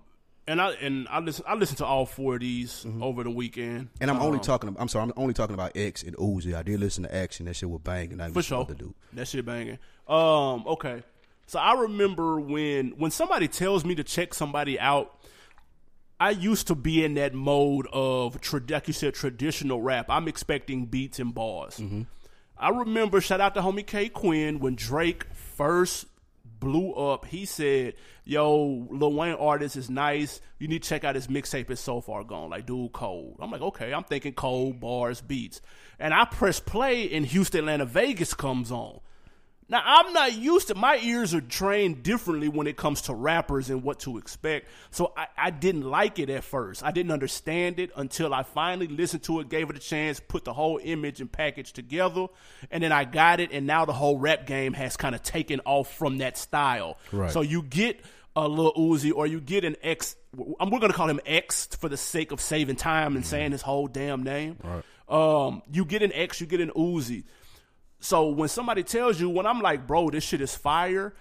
and I and I listen. I listened to all four of these Mm-hmm. over the weekend. And I'm only Um, talking I'm sorry, I'm only talking about X and Uzi. I did listen to Action, that shit was banging. I for sure. That shit banging. Um, okay. So I remember when when somebody tells me to check somebody out, I used to be in that mode of tra- like you said traditional rap. I'm expecting beats and bars. I remember shout out to homie K Quinn when Drake first blew up. He said, "Yo, Lil Wayne artist is nice. You need to check out his mixtape. It's so far gone. Like, dude, cold." I'm like, okay. I'm thinking cold bars, beats, and I press play, and Houston, Atlanta, Vegas comes on. Now I'm not used to my ears are trained differently when it comes to rappers and what to expect. So I, I, didn't like it at first. I didn't understand it until I finally listened to it, gave it a chance, put the whole image and package together, and then I got it. And now the whole rap game has kind of taken off from that style. Right. So you get a little Uzi or you get an X. We're going to call him X for the sake of saving time and saying his whole damn name. Right. Um, you get an X, you get an Uzi. So when somebody tells you, when I'm like, bro, this shit is fire,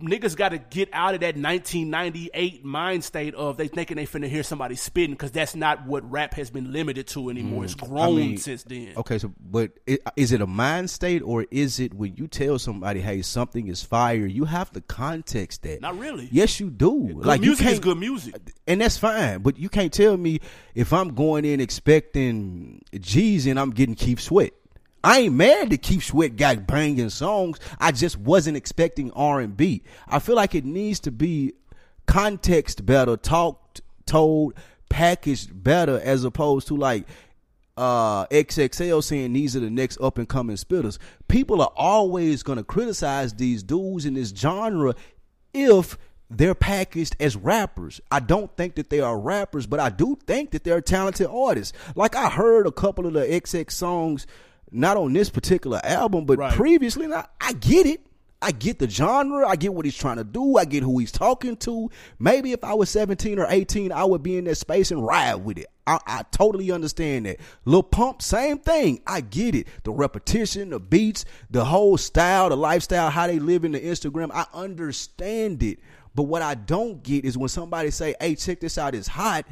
niggas got to get out of that 1998 mind state of they thinking they finna hear somebody spitting because that's not what rap has been limited to anymore. It's grown Mm. I mean, since then. Okay, so but it, is it a mind state or is it when you tell somebody, "Hey, something is fire"? You have to context that. Not really. Yes, you do. Good like music you is can't, good music. and that's fine. But you can't tell me if I'm going in expecting G's and I'm getting Keith Sweat. I ain't mad that Keith Sweat got banging songs. I just wasn't expecting R and B. I feel like it needs to be context better, talked, told, packaged better, as opposed to like uh XXL saying these are the next up and coming spitters. People are always gonna criticize these dudes in this genre if they're packaged as rappers. I don't think that they are rappers, but I do think that they're talented artists. Like I heard a couple of the XX songs, not on this particular album, but Right. previously, I, I get it. I get the genre. I get what he's trying to do. I get who he's talking to. Maybe if I was 17 or 18, I would be in that space and ride with it. I, I totally understand that. Lil Pump, same thing. I get it. The repetition, the beats, the whole style, the lifestyle, how they live in the Instagram. I understand it. But what I don't get is when somebody say, hey, check this out, it's hot.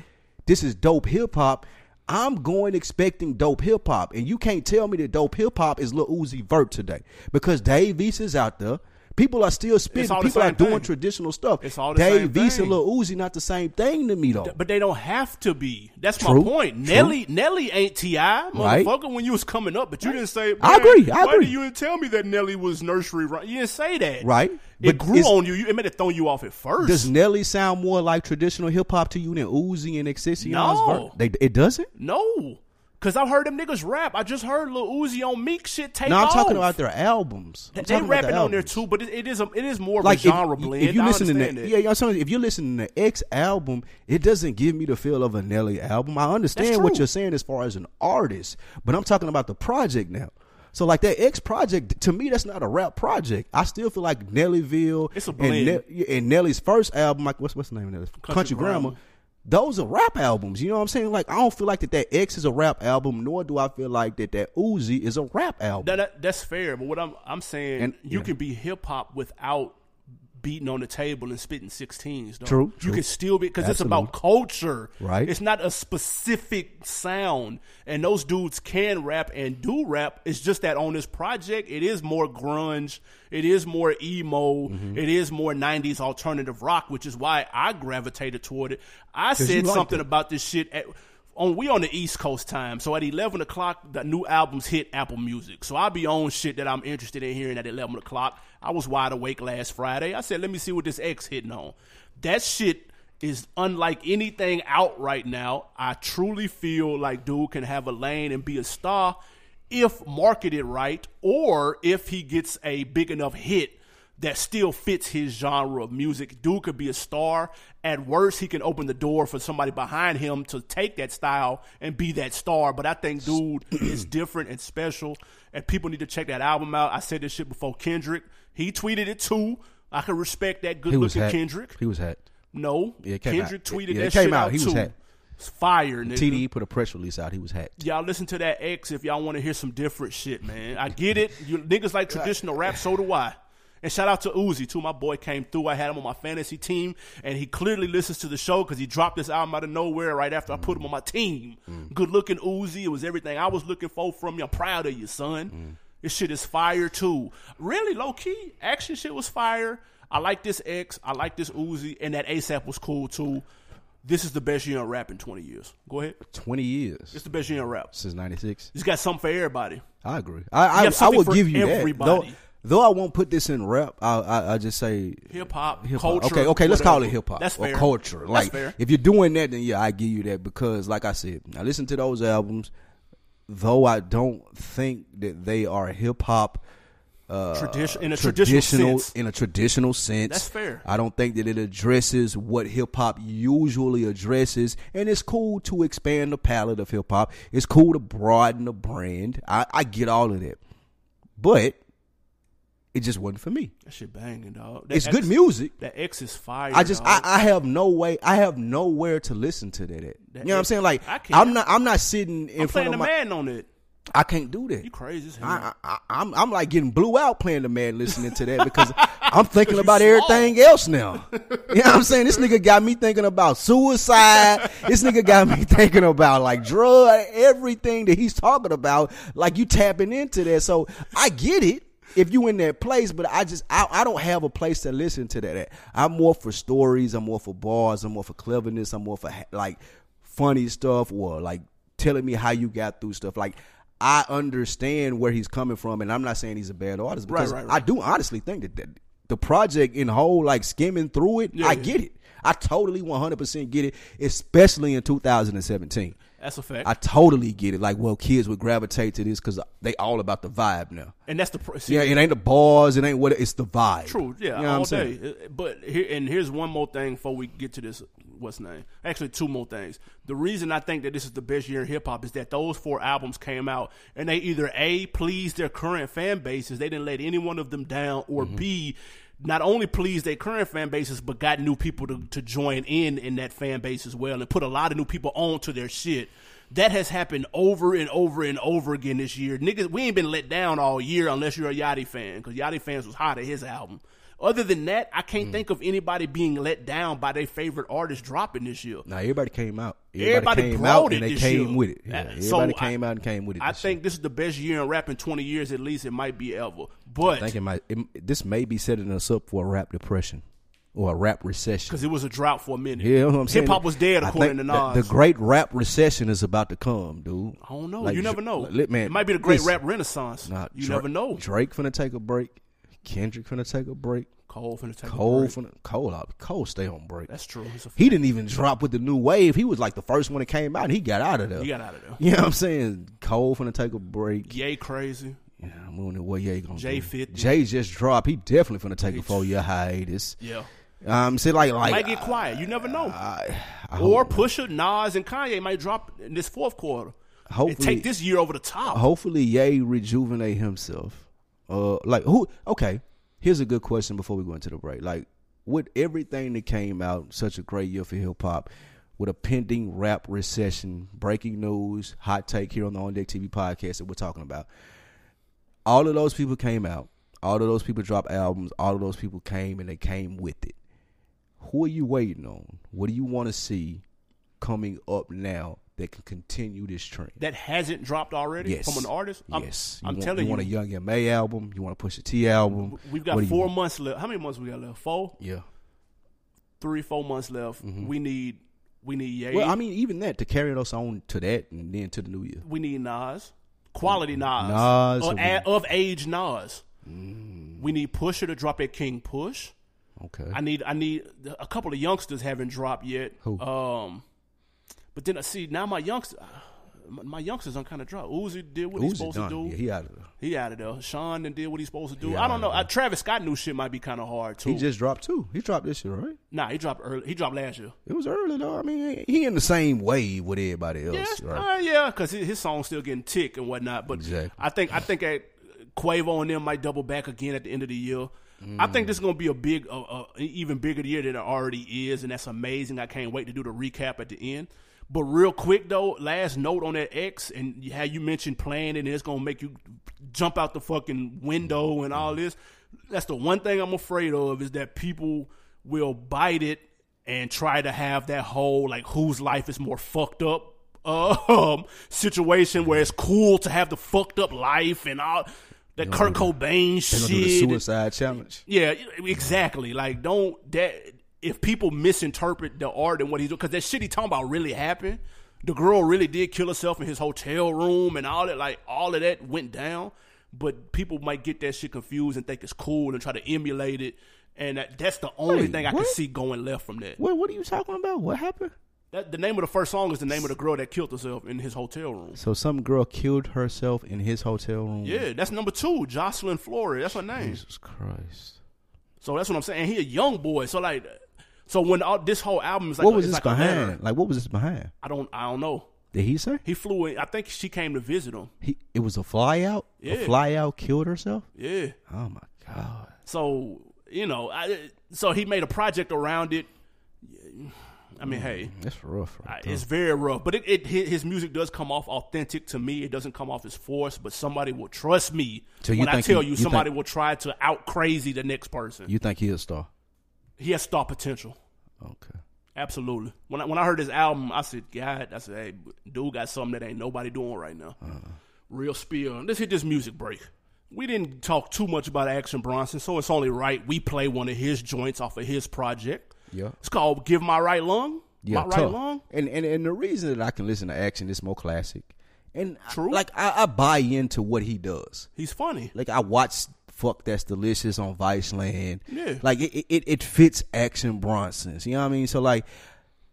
This is dope hip hop. I'm going expecting dope hip hop, and you can't tell me that dope hip hop is Lil Uzi Vert today because Dave East is out there. People are still spitting. People are doing thing. traditional stuff. It's all the Dave same and thing. Lil Uzi not the same thing to me though. But they don't have to be. That's True. my point. True. Nelly, Nelly ain't T.I., Right. motherfucker. When you was coming up, but you didn't say. I agree, I why agree." did you didn't tell me that Nelly was nursery rhyme? You didn't say that. Right. It But grew on you. It may have thrown you off at first. Does Nelly sound more like traditional hip hop to you than Uzi and Excision's No. They, it doesn't. no, because I've heard them niggas rap. I just heard Lil Uzi on Meek shit take No, I'm off. talking about their albums. I'm They rapping the on there too, but it, it is a, it is more of like a genre if, blend. if you I listen to the, that. yeah, you saying? if you're listening to the X album, it doesn't give me the feel of a Nelly album. I understand what you're saying as far as an artist, but I'm talking about the project now. So like that X project to me, that's not a rap project. I still feel like Nellyville It's a and, blend. Ne- and Nelly's first album, like what's what's the name of that? Country, Grammar. Grammar. Those are rap albums. You know what I'm saying? Like I don't feel like that that X is a rap album, nor do I feel like that that Uzi is a rap album. That, that- that's fair, but what I'm I'm saying, And- you yeah. can be hip hop without beating on the table and spitting 16s. Though. True, You true. can still be because it's about culture. Right. It's not a specific sound, and those dudes can rap and do rap. It's just that on this project, it is more grunge. It is more emo. Mm-hmm. It is more 90s alternative rock, which is why I gravitated toward it. I said something it. about this shit at on we on the East Coast time. So at eleven o'clock, the new albums hit Apple Music. So I'll be on shit that I'm interested in hearing at eleven o'clock. I was wide awake last Friday. I said, let me see what this X hitting on. That shit is unlike anything out right now. I truly feel like dude can have a lane and be a star if marketed right, or if he gets a big enough hit that still fits his genre of music. Dude could be a star. At worst, he can open the door for somebody behind him to take that style and be that star. But I think dude is different and special, and people need to check that album out. I said this shit before Kendrick. He tweeted it too. I can respect that good was looking hacked. Kendrick. He was hacked. No, Yeah, it Kendrick out. tweeted Yeah, it that came shit out. out, He was too. hacked. It's fire, nigga. TDE put a press release out. He was hacked. Y'all listen to that X if y'all want to hear some different shit, man. I get it. You niggas like traditional rap, so do I. And shout out to Uzi too. My boy came through. I had him on my fantasy team, and he clearly listens to the show because he dropped this album out of nowhere right after I put him on my team. Mm. Good looking Uzi. It was everything I was looking for from you. I'm proud of you, son. Mm. This shit is fire too. Really low key. Action shit was fire. I like this X. I like this Uzi, and that ASAP was cool too. This is the best year in rap in 20 years. Go ahead. Twenty years It's the best year in rap. since '96. He's got something for everybody. I agree. I I, I give you everybody. that. Though I won't put this in rap, I I, I just say Hip hop, culture. Okay, okay, let's call it hip hop That's or fair. culture. That's Like fair. if you're doing that, then yeah, I give you that because, like I said, I listen to those albums. Though I don't think that they are hip hop. Uh, Tradition- in a traditional sense. in a traditional sense. That's fair. I don't think that it addresses what hip hop usually addresses, and it's cool to expand the palette of hip hop. It's cool to broaden the brand. I, I get all of that, but it just wasn't for me. That shit banging, dog. That It's X- good music. That X is fire. I just. I, I have no way I have nowhere to listen to that at. You know what I'm saying? Like I can't. I'm not I'm not sitting in I'm front playing of the my man on it. I can't do that. You crazy as hell. I, I, I'm I'm like getting blew out playing the man listening to that because I'm thinking about everything else now. You know what I'm saying? This nigga got me thinking about suicide. This nigga got me thinking about like drug, everything that he's talking about. Like you tapping into that. So I get it if you in that place, but I just I, I don't have a place to listen to that. at. I'm more for stories. I'm more for bars. I'm more for cleverness. I'm more for like funny stuff or like telling me how you got through stuff. Like I understand where he's coming from, and I'm not saying he's a bad artist Right, because right, right. I do honestly think that, that the project in whole, like skimming through it, Yeah, I yeah. get it. I totally 100% get it, especially in 2017. That's a fact. I totally get it. Like, well, kids would gravitate to this because they all about the vibe now. and that's the pro- see, Yeah, it ain't the bars, it ain't what it's the vibe. True, yeah, you know what all I'm day. saying? Uh, But here and here's one more thing before we get to this. What's name? Actually, two more things. The reason I think that this is the best year in hip hop is that those four albums came out and they either a pleased their current fan bases, they didn't let any one of them down, or Mm-hmm. b not only pleased their current fan bases, but got new people to, to join in in that fan base as well, and put a lot of new people onto their shit. That has happened over and over and over again this year. Niggas, we ain't been let down all year unless you're a Yachty fan, because Yachty fans was hot at his album. Other than that, I Mm. can't think of anybody being let down by their favorite artist dropping this year. Now everybody came out. Everybody, Everybody came out it and they came year. with it. Yeah, Uh, everybody so I- came out and came with it. I think this is the best year in rap in 20 years, at least it might be ever. But I think it might. It, this may be setting us up for a rap depression or a rap recession. because it was a drought for a minute. Yeah, you know what I'm saying. Hip hop was dead according to Nas. The, the great rap recession is about to come, dude. I don't know. Like, you never know. li- man, it might be the great listen, rap renaissance. Nah, you never know. Drake finna take a break. Kendrick finna take a break. Cole finna take a Cole break. finna Cole out. Cole stay on break. That's true. A He didn't even drop with the new wave. He was like the first one that came out. and He got out of there. He got out of there. You know what I'm saying? Cole finna take a break. Yay, crazy. Yeah, I'm wondering what Ye gonna do. Jay do. 50. Jay just dropped. He definitely finna take a four year hiatus. Yeah. Um, see, like, like might get quiet. You never know. I, I or Pusha, Nas, and Kanye might drop in this fourth quarter. and Hopefully- take this year over the top. hopefully Ye rejuvenate himself. Uh, like who? Okay, here's a good question before we go into the break. Like, with everything that came out, such a great year for hip hop, with a pending rap recession, breaking news, hot take here on the On Deck TV podcast that we're talking about. All of those people came out. All of those people dropped albums. All of those people came and they came with it. Who are you waiting on? What do you want to see coming up now that can continue this trend? that hasn't dropped already Yes. from an artist. I'm, yes, I'm want, telling you. You want a Young M.A. album? You want to Pusha T album? we've got four months left. How many months we got left? Four, Yeah. three, four months left. We need, we need Ye. Mm-hmm. Well, I mean, even that to carry us on to that and then to the new year. we need Nas, quality Nas, Nas, of, a- of age Nas. Mm. We need Pusha to drop at King Push. Okay. I need I need a couple of youngsters haven't dropped yet. Who? Um, but then I see now my youngsters, my, my youngsters on kind of drop. Uzi did what he's supposed done. to do. Yeah, he out of there. he out of there. Sean then did what he's supposed to do. I don't know. Uh, Travis Scott new shit might be kind of hard too. He just dropped two. He dropped this year, right? nah, he dropped early. He dropped last year. It was early though. I mean, he in the same wave with everybody else, Yes, right? uh, yeah, because his, his song's still getting tick and whatnot. But Exactly. I think I think that Quavo and them might double back again at the end of the year. I think this is gonna be a big, uh, uh, even bigger year than it already is, and that's amazing. I can't wait to do the recap at the end. But real quick though, last note on that X and how you mentioned playing it, and it's gonna make you jump out the fucking window and all this. That's the one thing I'm afraid of is that people will bite it and try to have that whole like whose life is more fucked up um situation where it's cool to have the fucked up life and all that Kurt Cobain They're do the shit. suicide challenge. Yeah, exactly. Like, don't that if people misinterpret the art and what he's doing, because that shit he talking about really happened. The girl really did kill herself in his hotel room and all that. Like, all of that went down. but people might get that shit confused and think it's cool and try to emulate it. And that, that's the only Wait, thing I what? can see going left from that. What What are you talking about? What happened? that. The name of the first song is the name of the girl that killed herself in his hotel room. So some girl killed herself in his hotel room. Yeah, that's number two, Jocelyn Flores. That's her name. Jesus Christ. So that's what I'm saying. He a young boy. So like, so when all, this whole album is like, what was it's this like behind? Like what was this behind? I don't, I don't know. Did he say He flew in. I think she came to visit him. he? It was a flyout. Yeah. A fly out killed herself. Yeah. Oh my god. So you know, I, so he made a project around it. I mean, hey, mm, That's rough. Right there. it's very rough, but it, it his music does come off authentic to me. It doesn't come off as forced, but somebody will trust me So when I tell he- you you somebody think- will try to out crazy the next person. You think he a star? He has star potential. Okay. Absolutely. When I, when I heard his album, I said, God, I said, hey, dude got something that ain't nobody doing right now. Uh-huh. Real spill. Let's hit this music break. We didn't talk too much about Action Bronson, so it's only right we play one of his joints off of his project. Yeah. It's called "Give My Right Lung." Yeah, my right lung. And, and and the reason that I can listen to Action is more classic, and I- True. like I, I buy into what he does. He's funny. Like I watch Fuck That's Delicious on Viceland. Yeah. Like it, it it fits Action Bronson's. You know what I mean? So like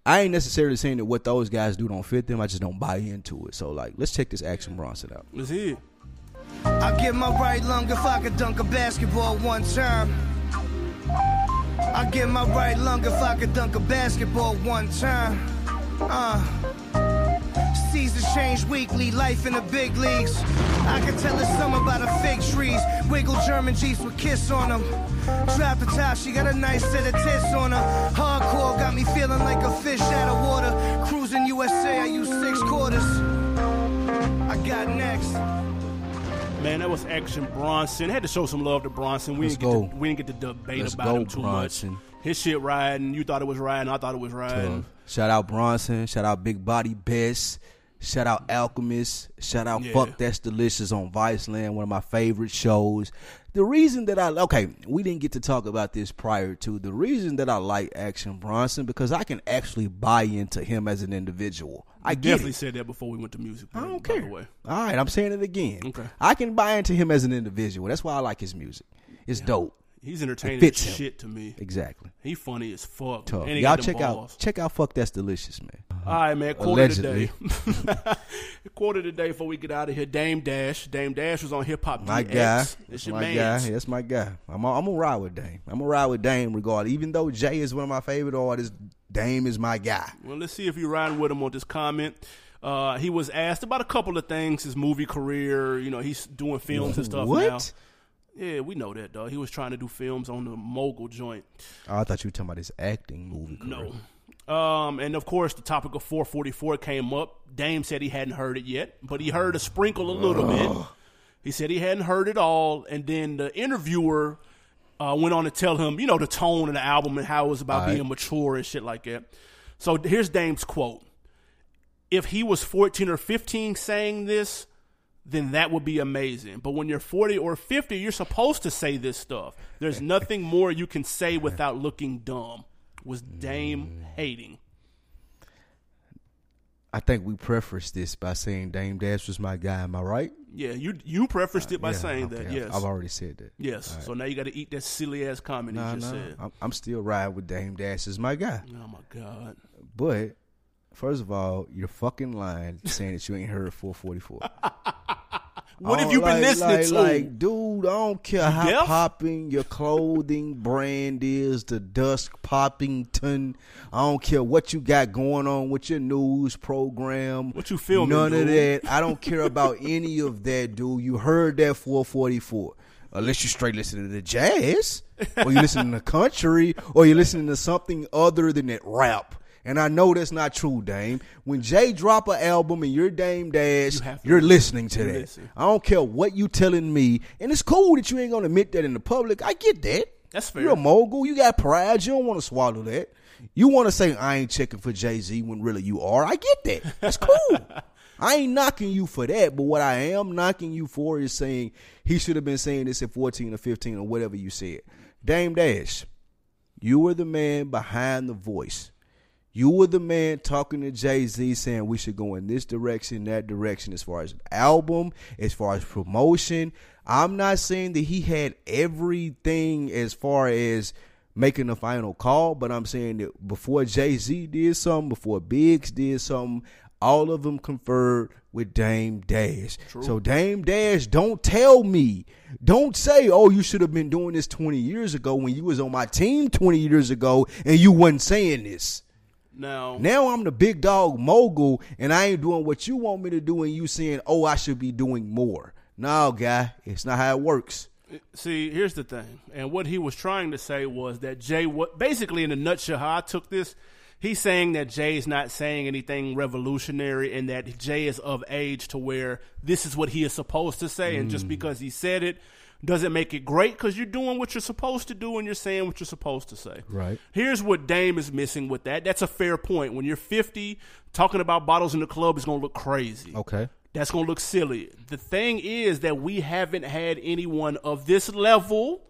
I ain't necessarily saying that what those guys do don't fit them. I just don't buy into it. So like let's check this Action Bronson out. Let's hear it. I give my right lung if I could dunk a basketball one time. I give my right lung if I could dunk a basketball one time. Uh. Seasons change weekly, life in the big leagues. I can tell it's something about the fig trees. Wiggle German Jeeps with kiss on them. Drop the top, she got a nice set of tits on her. Hardcore got me feeling like a fish out of water. Cruising USA, I use six quarters. I got next. Man, that was Action Bronson. I Had to show some love to Bronson. We Let's didn't get go. to, we didn't get to debate Let's about go, him too Bronson. much. His shit riding. You thought it was riding. I thought it was riding. Shout out Bronson. Shout out Big Body Bes. Shout out Alchemist. Shout out Yeah. Fuck That's Delicious on Viceland, one of my favorite shows. The reason that I okay, we didn't get to talk about this prior to the reason that I like Action Bronson because I can actually buy into him as an individual. I Definitely it. said that before we went to music. I don't care. All right, I'm saying it again. Okay. I can buy into him as an individual. That's why I like his music. It's dope. He's entertaining fits as him. shit to me. Exactly. He funny as fuck. Tough. And he Y'all check out check out Fuck That's Delicious, man. All right, man. Quarter Allegedly. today. quarter today before we get out of here. Dame Dash. Dame Dash was on Hip Hop My DX. guy. It's your my man. guy. That's my guy. I'm I'm gonna ride with Dame. I'm gonna ride with Dame regardless. Even though Jay is one of my favorite artists, Dame is my guy. Well, let's see if you're riding with him on this comment. Uh, he was asked about a couple of things, his movie career. You know, he's doing films and stuff what? now. Yeah, we know that, though. He was trying to do films on the mogul joint. Oh, I thought you were talking about his acting movie career. No. Um, and of course, the topic of 444 came up. Dame said he hadn't heard it yet, but he heard a sprinkle a little bit. He said he hadn't heard it all, and then the interviewer uh, went on to tell him, you know, the tone of the album and how it was about right. being mature and shit like that. So here's Dame's quote: "If he was 14 or 15 saying this." Then that would be amazing. But when you're 40 or 50, you're supposed to say this stuff. There's nothing more you can say without looking dumb. Was Dame mm. hating? I think we prefaced this by saying Dame Dash was my guy. Am I right? Yeah, you you prefaced it by Yeah, saying okay, that. I've- Yes, I've already said that. yes. So now you got to eat that silly ass comment Nah, you just nah. said. I'm, I'm still riding with Dame Dash as my guy. Oh my god. But first of all, you're fucking lying saying that you ain't heard 444. What have you been listening like, to? Like, dude, I don't care how deaf? popping your clothing brand is, the Dusk Poppington. I don't care what you got going on with your news program. What you filming, None of that. I don't care about any of that, dude. You heard that 444. Unless you're straight listening to the jazz, or you listening to country, or you're listening to something other than that rap. And I know that's not true, Dame. When Jay drop an album and you're Dame Dash, you listen. listening to You that. listen. I don't care what you telling me, and it's cool that you ain't gonna admit that in the public. I get that. That's fair. You're a mogul. You got pride. You don't want to swallow that. You want to say I ain't checking for Jay Z when really you are. I get that. That's cool. I ain't knocking you for that, but what I am knocking you for is saying he should have been saying this at 14 or 15 or whatever you said. Dame Dash, you were the man behind the voice. You were the man talking to Jay Z saying we should go in this direction, that direction, as far as album, as far as promotion. I'm not saying that he had everything as far as making the final call, but I'm saying that before Jay Z did something, before Biggs did something, all of them conferred with Dame Dash. True. So Dame Dash, don't tell me, don't say, oh, you should have been doing this 20 years ago when you was on my team 20 years ago and you wasn't saying this. Now, Now I'm the big dog mogul and I ain't doing what you want me to do and you saying, oh, I should be doing more. No, guy, it's not how it works. see, here's the thing, and what he was trying to say was that Jay, what basically in a nutshell, how I took this, he's saying that Jay's not saying anything revolutionary, and that Jay is of age to where this is what he is supposed to say, and Mm. just because he said it doesn't make it great because you're doing what you're supposed to do and you're saying what you're supposed to say. Right. Here's what Dame is missing with that. That's a fair point. When you're 50, talking about bottles in the club is going to look crazy. Okay. That's going to look silly. The thing is that we haven't had anyone of this level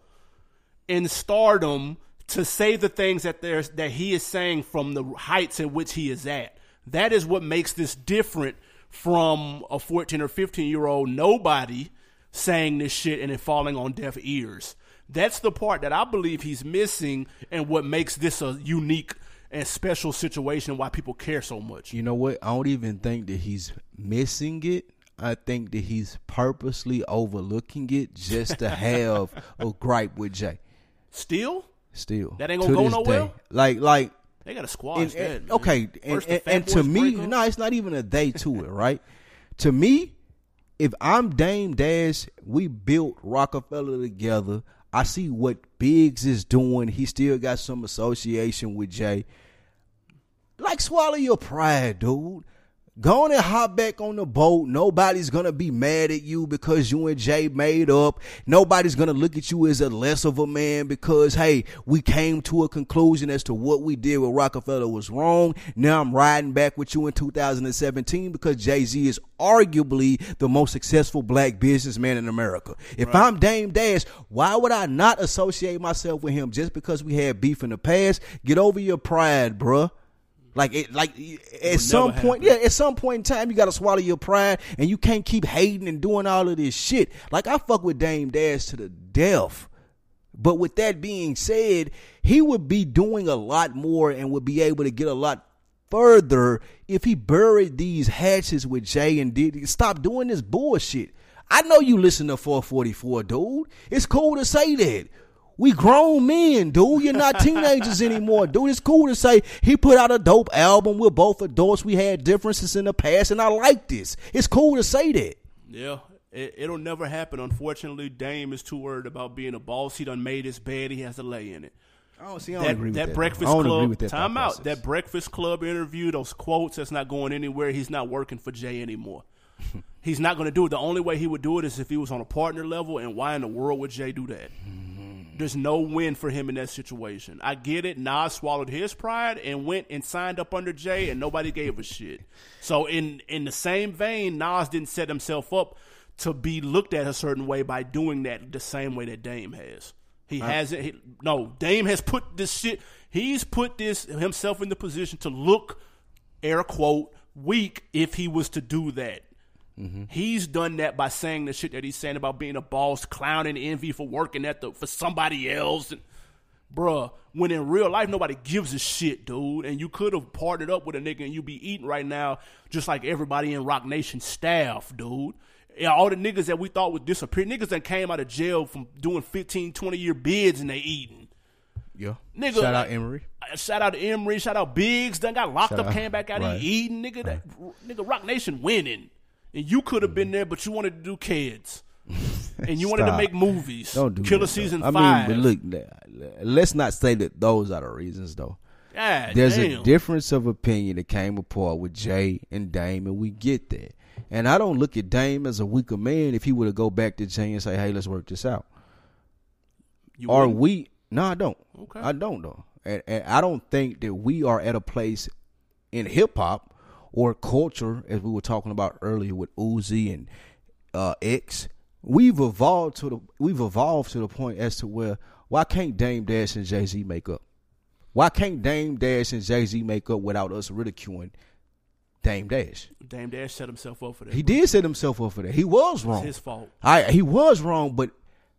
in stardom to say the things that there's that he is saying from the heights at which he is at. That is what makes this different from a 14 or 15 year old nobody saying this shit and it falling on deaf ears. That's the part that I believe he's missing and what makes this a unique and special situation why people care so much. You know what? I don't even think that he's missing it. I think that he's purposely overlooking it just to have a gripe with Jay. Still, Still, That ain't gonna To go nowhere? day. Like, like, they got a squad. and, and- okay, and, and, and to me, no, it's not even a day to it, right? To me, if I'm Dame Dash, we built Roc-A-Fella together. I see what Biggs is doing. He still got some association with Jay. Like swallow your pride, dude. Go on and hop back on the boat. Nobody's gonna be mad at you because you and Jay made up. Nobody's gonna look at you as a less of a man because hey, we came to a conclusion as to what we did with Roc-A-Fella was wrong. Now I'm riding back with you in 2017 because Jay Z is arguably the most successful black businessman in America. If I'm Dame Dash, why would I not associate myself with him just because we had beef in the past? Get over your pride, bruh. Like it, like at some point, yeah, at some point in time, you got to swallow your pride, and you can't keep hating and doing all of this shit. Like I fuck with Dame Dash to the death, but with that being said, he would be doing a lot more and would be able to get a lot further if he buried these hatches with Jay and did stop doing this bullshit. I know you listen to 444, dude. It's cool to say that. We grown men, dude. You're not teenagers anymore, dude. It's cool to say he put out a dope album. We're both adults. We had differences in the past, and I like this. It's cool to say that. Yeah, it, it'll never happen. Unfortunately, Dame is too worried about being a boss. He done made his bed. He has to lay in it. I don't see. I That, that Breakfast Club, time out. That Breakfast Club interview, those quotes, that's not going anywhere. He's not working for Jay anymore. He's not going to do it. The only way he would do it is if he was on a partner level. And why in the world would Jay do that? Hmm. There's no win for him in that situation. I get it. Nas swallowed his pride and went and signed up under Jay, and nobody gave a shit. So in in the same vein, Nas didn't set himself up to be looked at a certain way by doing that the same way that Dame has. He hasn't. He, no, Dame has put this shit. He's put this himself in the position to look, air quote, weak if he was to do that. He's done that by saying the shit that he's saying about being a boss, clowning envy for working at the for somebody else, and bruh. When in real life, nobody gives a shit, dude. And you could have partnered up with a nigga and you be eating right now, just like everybody in Roc Nation staff, dude. Yeah, all the niggas that we thought would disappear, niggas that came out of jail from doing 15, 20 year bids and they eating. Yeah. Nigga, Shout out Emory. Uh, Shout out to Emory. Shout out Biggs. Done got locked Shout up, out- came back out right. here eating. Nigga, that, nigga, Roc Nation winning. And you could have been mm-hmm. there, but you wanted to do kids. And you wanted to make movies. Don't do Killer that, though. season I mean, but look, let's not say that those are the reasons, though. God There's damn. a difference of opinion that came apart with Jay and Dame, and we get that. And I don't look at Dame as a weaker man if he were to go back to Jay and say, "Hey, let's work this out." You Are wouldn't? we? No, I don't. Okay. I don't though, and, and I don't think that we are at a place in hip hop or culture, as we were talking about earlier with Uzi and uh, X. We've evolved to the we've evolved to the point as to where why can't Dame Dash and Jay Z make up? Why can't Dame Dash and Jay Z make up without us ridiculing Dame Dash? Dame Dash set himself up for that. He did set himself up for that. He was wrong. It's his fault. I he was wrong, but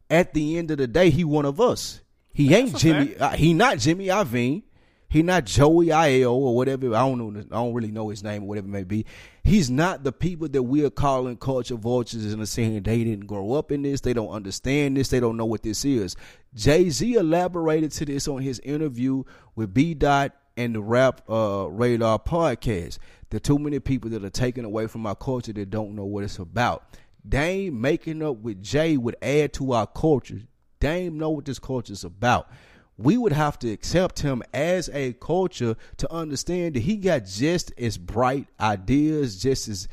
at the end of the day, he one of us. He ain't Jimmy. Uh, he not Jimmy Iovine. He not Joey Io or whatever. I don't know. I don't really know his name or whatever it may be. He's not the people that we are calling culture vultures and saying they didn't grow up in this. They don't understand this. They don't know what this is. Jay Z elaborated to this on his interview with B Dot and the Rap uh, Radar podcast. There too many people that are taken away from our culture that don't know what it's about. Dame making up with Jay would add to our culture. Dame know what this culture is about. We would have to accept him as a culture to understand that he got just as bright ideas, just as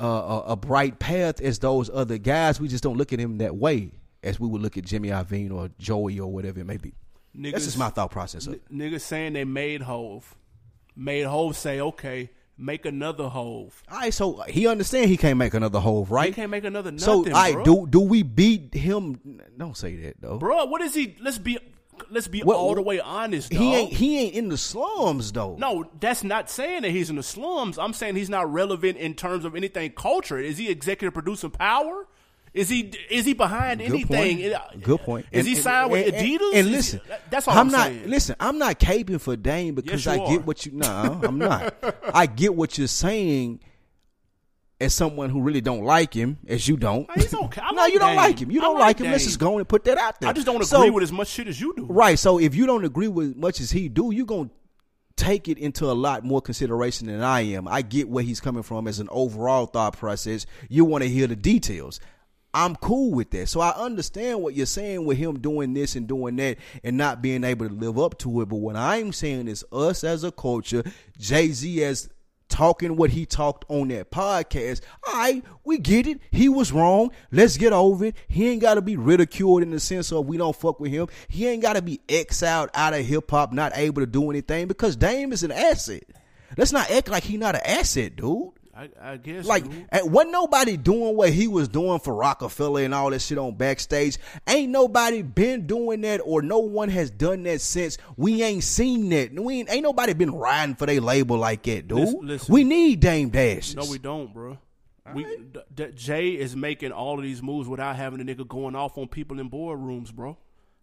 uh, a, a bright path as those other guys. We just don't look at him that way as we would look at Jimmy Iovine or Joey or whatever it may be. Niggas, That's just my thought process. It. Niggas saying they made Hove. Made Hove say, okay, make another Hove. All right, so he understand he can't make another hove, right? He can't make another nothing, so, all right, bro. do do we beat him? Don't say that though. Bro, what is he? Let's be let's be all the way honest, dog. He ain't he ain't in the slums though. No, that's not saying that he's in the slums. I'm saying he's not relevant in terms of anything culture. Is he executive producing power? Is he is he behind Good anything? point. Good point. Is And- he and- signed with and- Adidas? And Is- listen, that's all I'm, not. saying. Listen, I'm not caping for Dame because Yes, I you get what you. No, I'm not. I get what you're saying. As someone who really don't like him, as you don't. He's okay. I no, like you don't Dame. like him. You don't like like him. Let's just go and put that out there. I just don't agree So- with as much shit as you do. Right. So if you don't agree with much as he do, you're gonna take it into a lot more consideration than I am. I get where he's coming from as an overall thought process. You want to hear the details. I'm cool with that. So I understand what you're saying with him doing this and doing that and not being able to live up to it. But what I'm saying is us as a culture, Jay Z as talking what he talked on that podcast. All right, we get it. He was wrong. Let's get over it. He ain't got to be ridiculed in the sense of we don't fuck with him. He ain't got to be exiled out of hip hop, not able to do anything because Dame is an asset. Let's not act like he not an asset, dude. I, I guess Like, and eh, wasn't nobody doing what he was doing for Roc-A-Fella and all that shit on backstage. Ain't nobody been doing that, or no one has done that since. We ain't seen that. We ain't, ain't nobody been riding for their label like that, dude. Listen- listen. we need Dame Dash. No, we don't, bro. We D- D- Jay is making all of these moves without having a nigga going off on people in boardrooms, bro.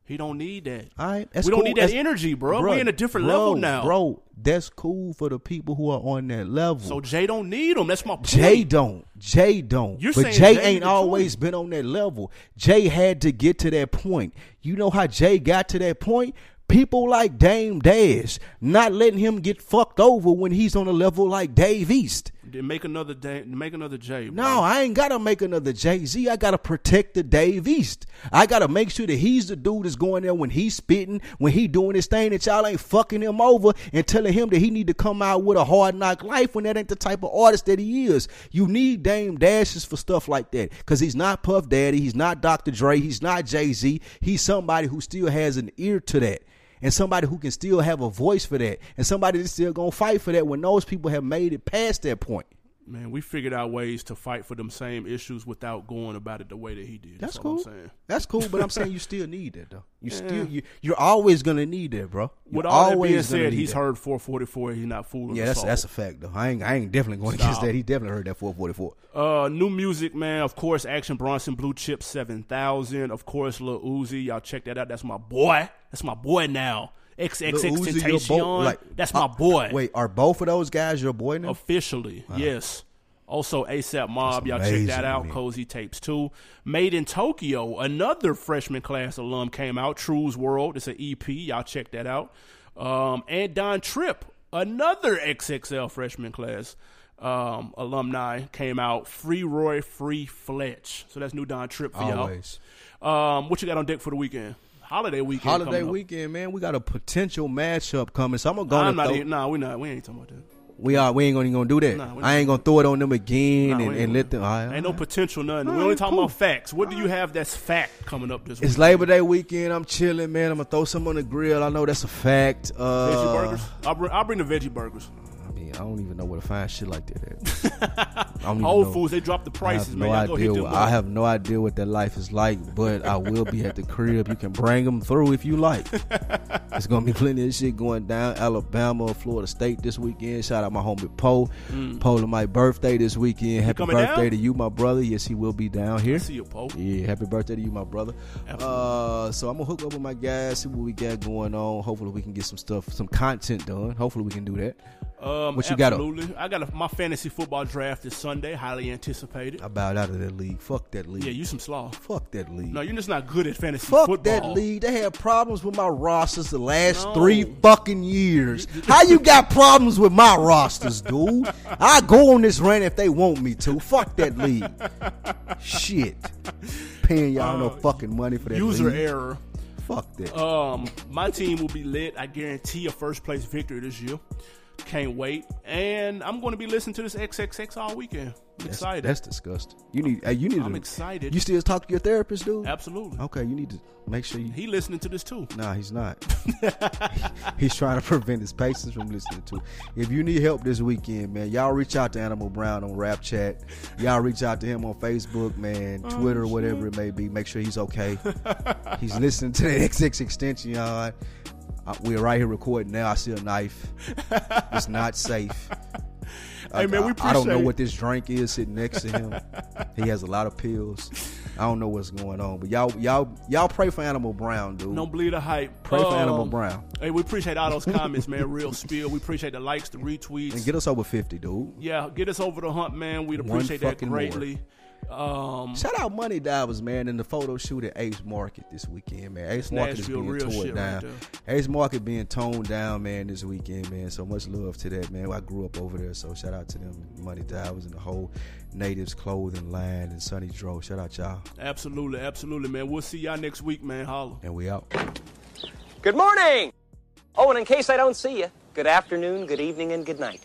He don't need that. All right, we don't cool. need that That's- energy, bro. Bruh, we in a different bro, level now, bro. That's cool for the people who are on that level. So Jay don't need him. That's my point. Jay don't. Jay don't. You're but Jay Jay ain't always been on that level. Jay had to get to that point. You know how Jay got to that point? People like Dame Dash not letting him get fucked over when he's on a level like Dave East. Make another day. Make another Jay. Bro. No, I ain't gotta make another Jay Z. I gotta protect the Dave East. I gotta make sure that he's the dude that's going there when he's spitting, when he doing his thing, that y'all ain't fucking him over and telling him that he need to come out with a hard knock life when that ain't the type of artist that he is. You need Dame Dashes for stuff like that because he's not Puff Daddy, he's not Dr. Dre, he's not Jay Z. He's somebody who still has an ear to that. And somebody who can still have a voice for that, and somebody that's still gonna fight for that when those people have made it past that point. Man, we figured out ways to fight for them same issues without going about it the way that he did. That's, all cool. I'm saying. That's cool, but I'm saying you still need that though. You still you you're always gonna need that, bro. You're With all that being said, he's that. heard 444. He's not fooling. Yeah, that's all. that's a fact though. I ain't I ain't definitely going against Stop. that. He definitely heard that 444. Uh, new music, man. Of course, Action Bronson, Blue Chip, seven thousand. Of course, Lil Uzi. Y'all check that out. That's my boy. That's my boy now. XXX Lil Uzi, your Tentacion. bo- like, That's my uh, boy. Wait, are both of those guys your boy now? Officially, yes. Also, ASAP Mob, y'all check that out. me. Cozy Tapes 2. Made in Tokyo, another freshman class alum came out. True's World, it's an EP. Y'all check that out. Um, and Don Trip, another XXL freshman class um, alumni, came out. Free Roy, Free Fletch. So that's new Don Trip for Always. y'all. Um, what you got on deck for the weekend? Holiday weekend. Holiday coming up. weekend, man. We got a potential matchup coming, so I'm gonna go. I'm and not throw- even, nah, we not. We ain't talking about that. we are. We ain't gonna, gonna do that. Nah, I ain't gonna throw it on them again Nah, and, and let them. right, Ain't no potential, nothing. we only talking cool. about facts. What do you have that's fact coming up this It's week? Labor Day weekend. I'm chilling, man. I'm gonna throw some on the grill. I know that's a fact. Uh, Veggie burgers. I'll bring, I'll bring the veggie burgers. I don't even know where to find shit like that at. I Whole. Foods, they dropped the I prices, have man. no Y'all go hit idea. I have no idea what that life is like, but I will be at the crib. You can bring them through if you like. It's gonna be plenty of shit going down. Alabama, Florida State this weekend. Shout out my homie Poe. Mm. Poe my birthday this weekend. Happy birthday down? to you, my brother. Yes, he will be down here. I see you, Poe. Yeah, happy birthday to you, my brother. Uh, so I'm gonna hook up with my guys, see what we got going on. Hopefully we can get some stuff, some content done. Hopefully we can do that. Um, what you absolutely. got? I got a, my fantasy football draft this Sunday. Highly anticipated. I bowed out of that league. Fuck that league. Yeah, you some sloth. Fuck that league. No, you're just not good at fantasy football. Fuck football. that league. They had problems with my rosters the last No. three fucking years. How you got problems with my rosters, dude? I go on this rant if they want me to. Fuck that league. Shit. Paying y'all no Uh, fucking money for that User league. error. Fuck that. Um, my team will be lit. I guarantee a first place victory this year. Can't wait. And I'm going to be listening to this XXX all weekend. I'm That's- excited. That's disgusting. You need. Hey, you need. I'm to, excited. You still talk to your therapist, dude? Absolutely. Okay, you need to make sure you. He listening to this too. Nah, he's not. he's trying to prevent his patients from listening to. it. If you need help this weekend, man, y'all reach out to Animal Brown on Rap Chat. Y'all reach out to him on Facebook, man, Oh, Twitter, whatever it may be. Make sure he's okay. he's listening to the XXXTentacion, y'all. We're right here recording now. I see a knife. It's not safe. Hey, man, we I, I don't know what this drink is sitting next to him. he has a lot of pills. I don't know what's going on, but y'all, y'all, y'all pray for Animal Brown, dude. Don't believe the hype. Pray for Um, Animal Brown Hey, we appreciate all those comments, man. Real spill. We appreciate the likes, the retweets. and get us over fifty, dude. yeah, get us over the hump, man. We'd appreciate that fucking more. Greatly. Um, Shout out Money Divers, man, in the photo shoot at Ace Market this weekend, man. Ace Market is being real torn down. right Ace Market being toned down, man, this weekend, man. So much love to that, man. I grew up over there, so shout out to them, Money Divers, and the whole Natives clothing line and Sunny Dro. Shout out y'all, absolutely, absolutely, man. We'll see y'all next week, man. Holla. and we out. Good morning! Oh, and in case I don't see you, good afternoon, good evening, and good night.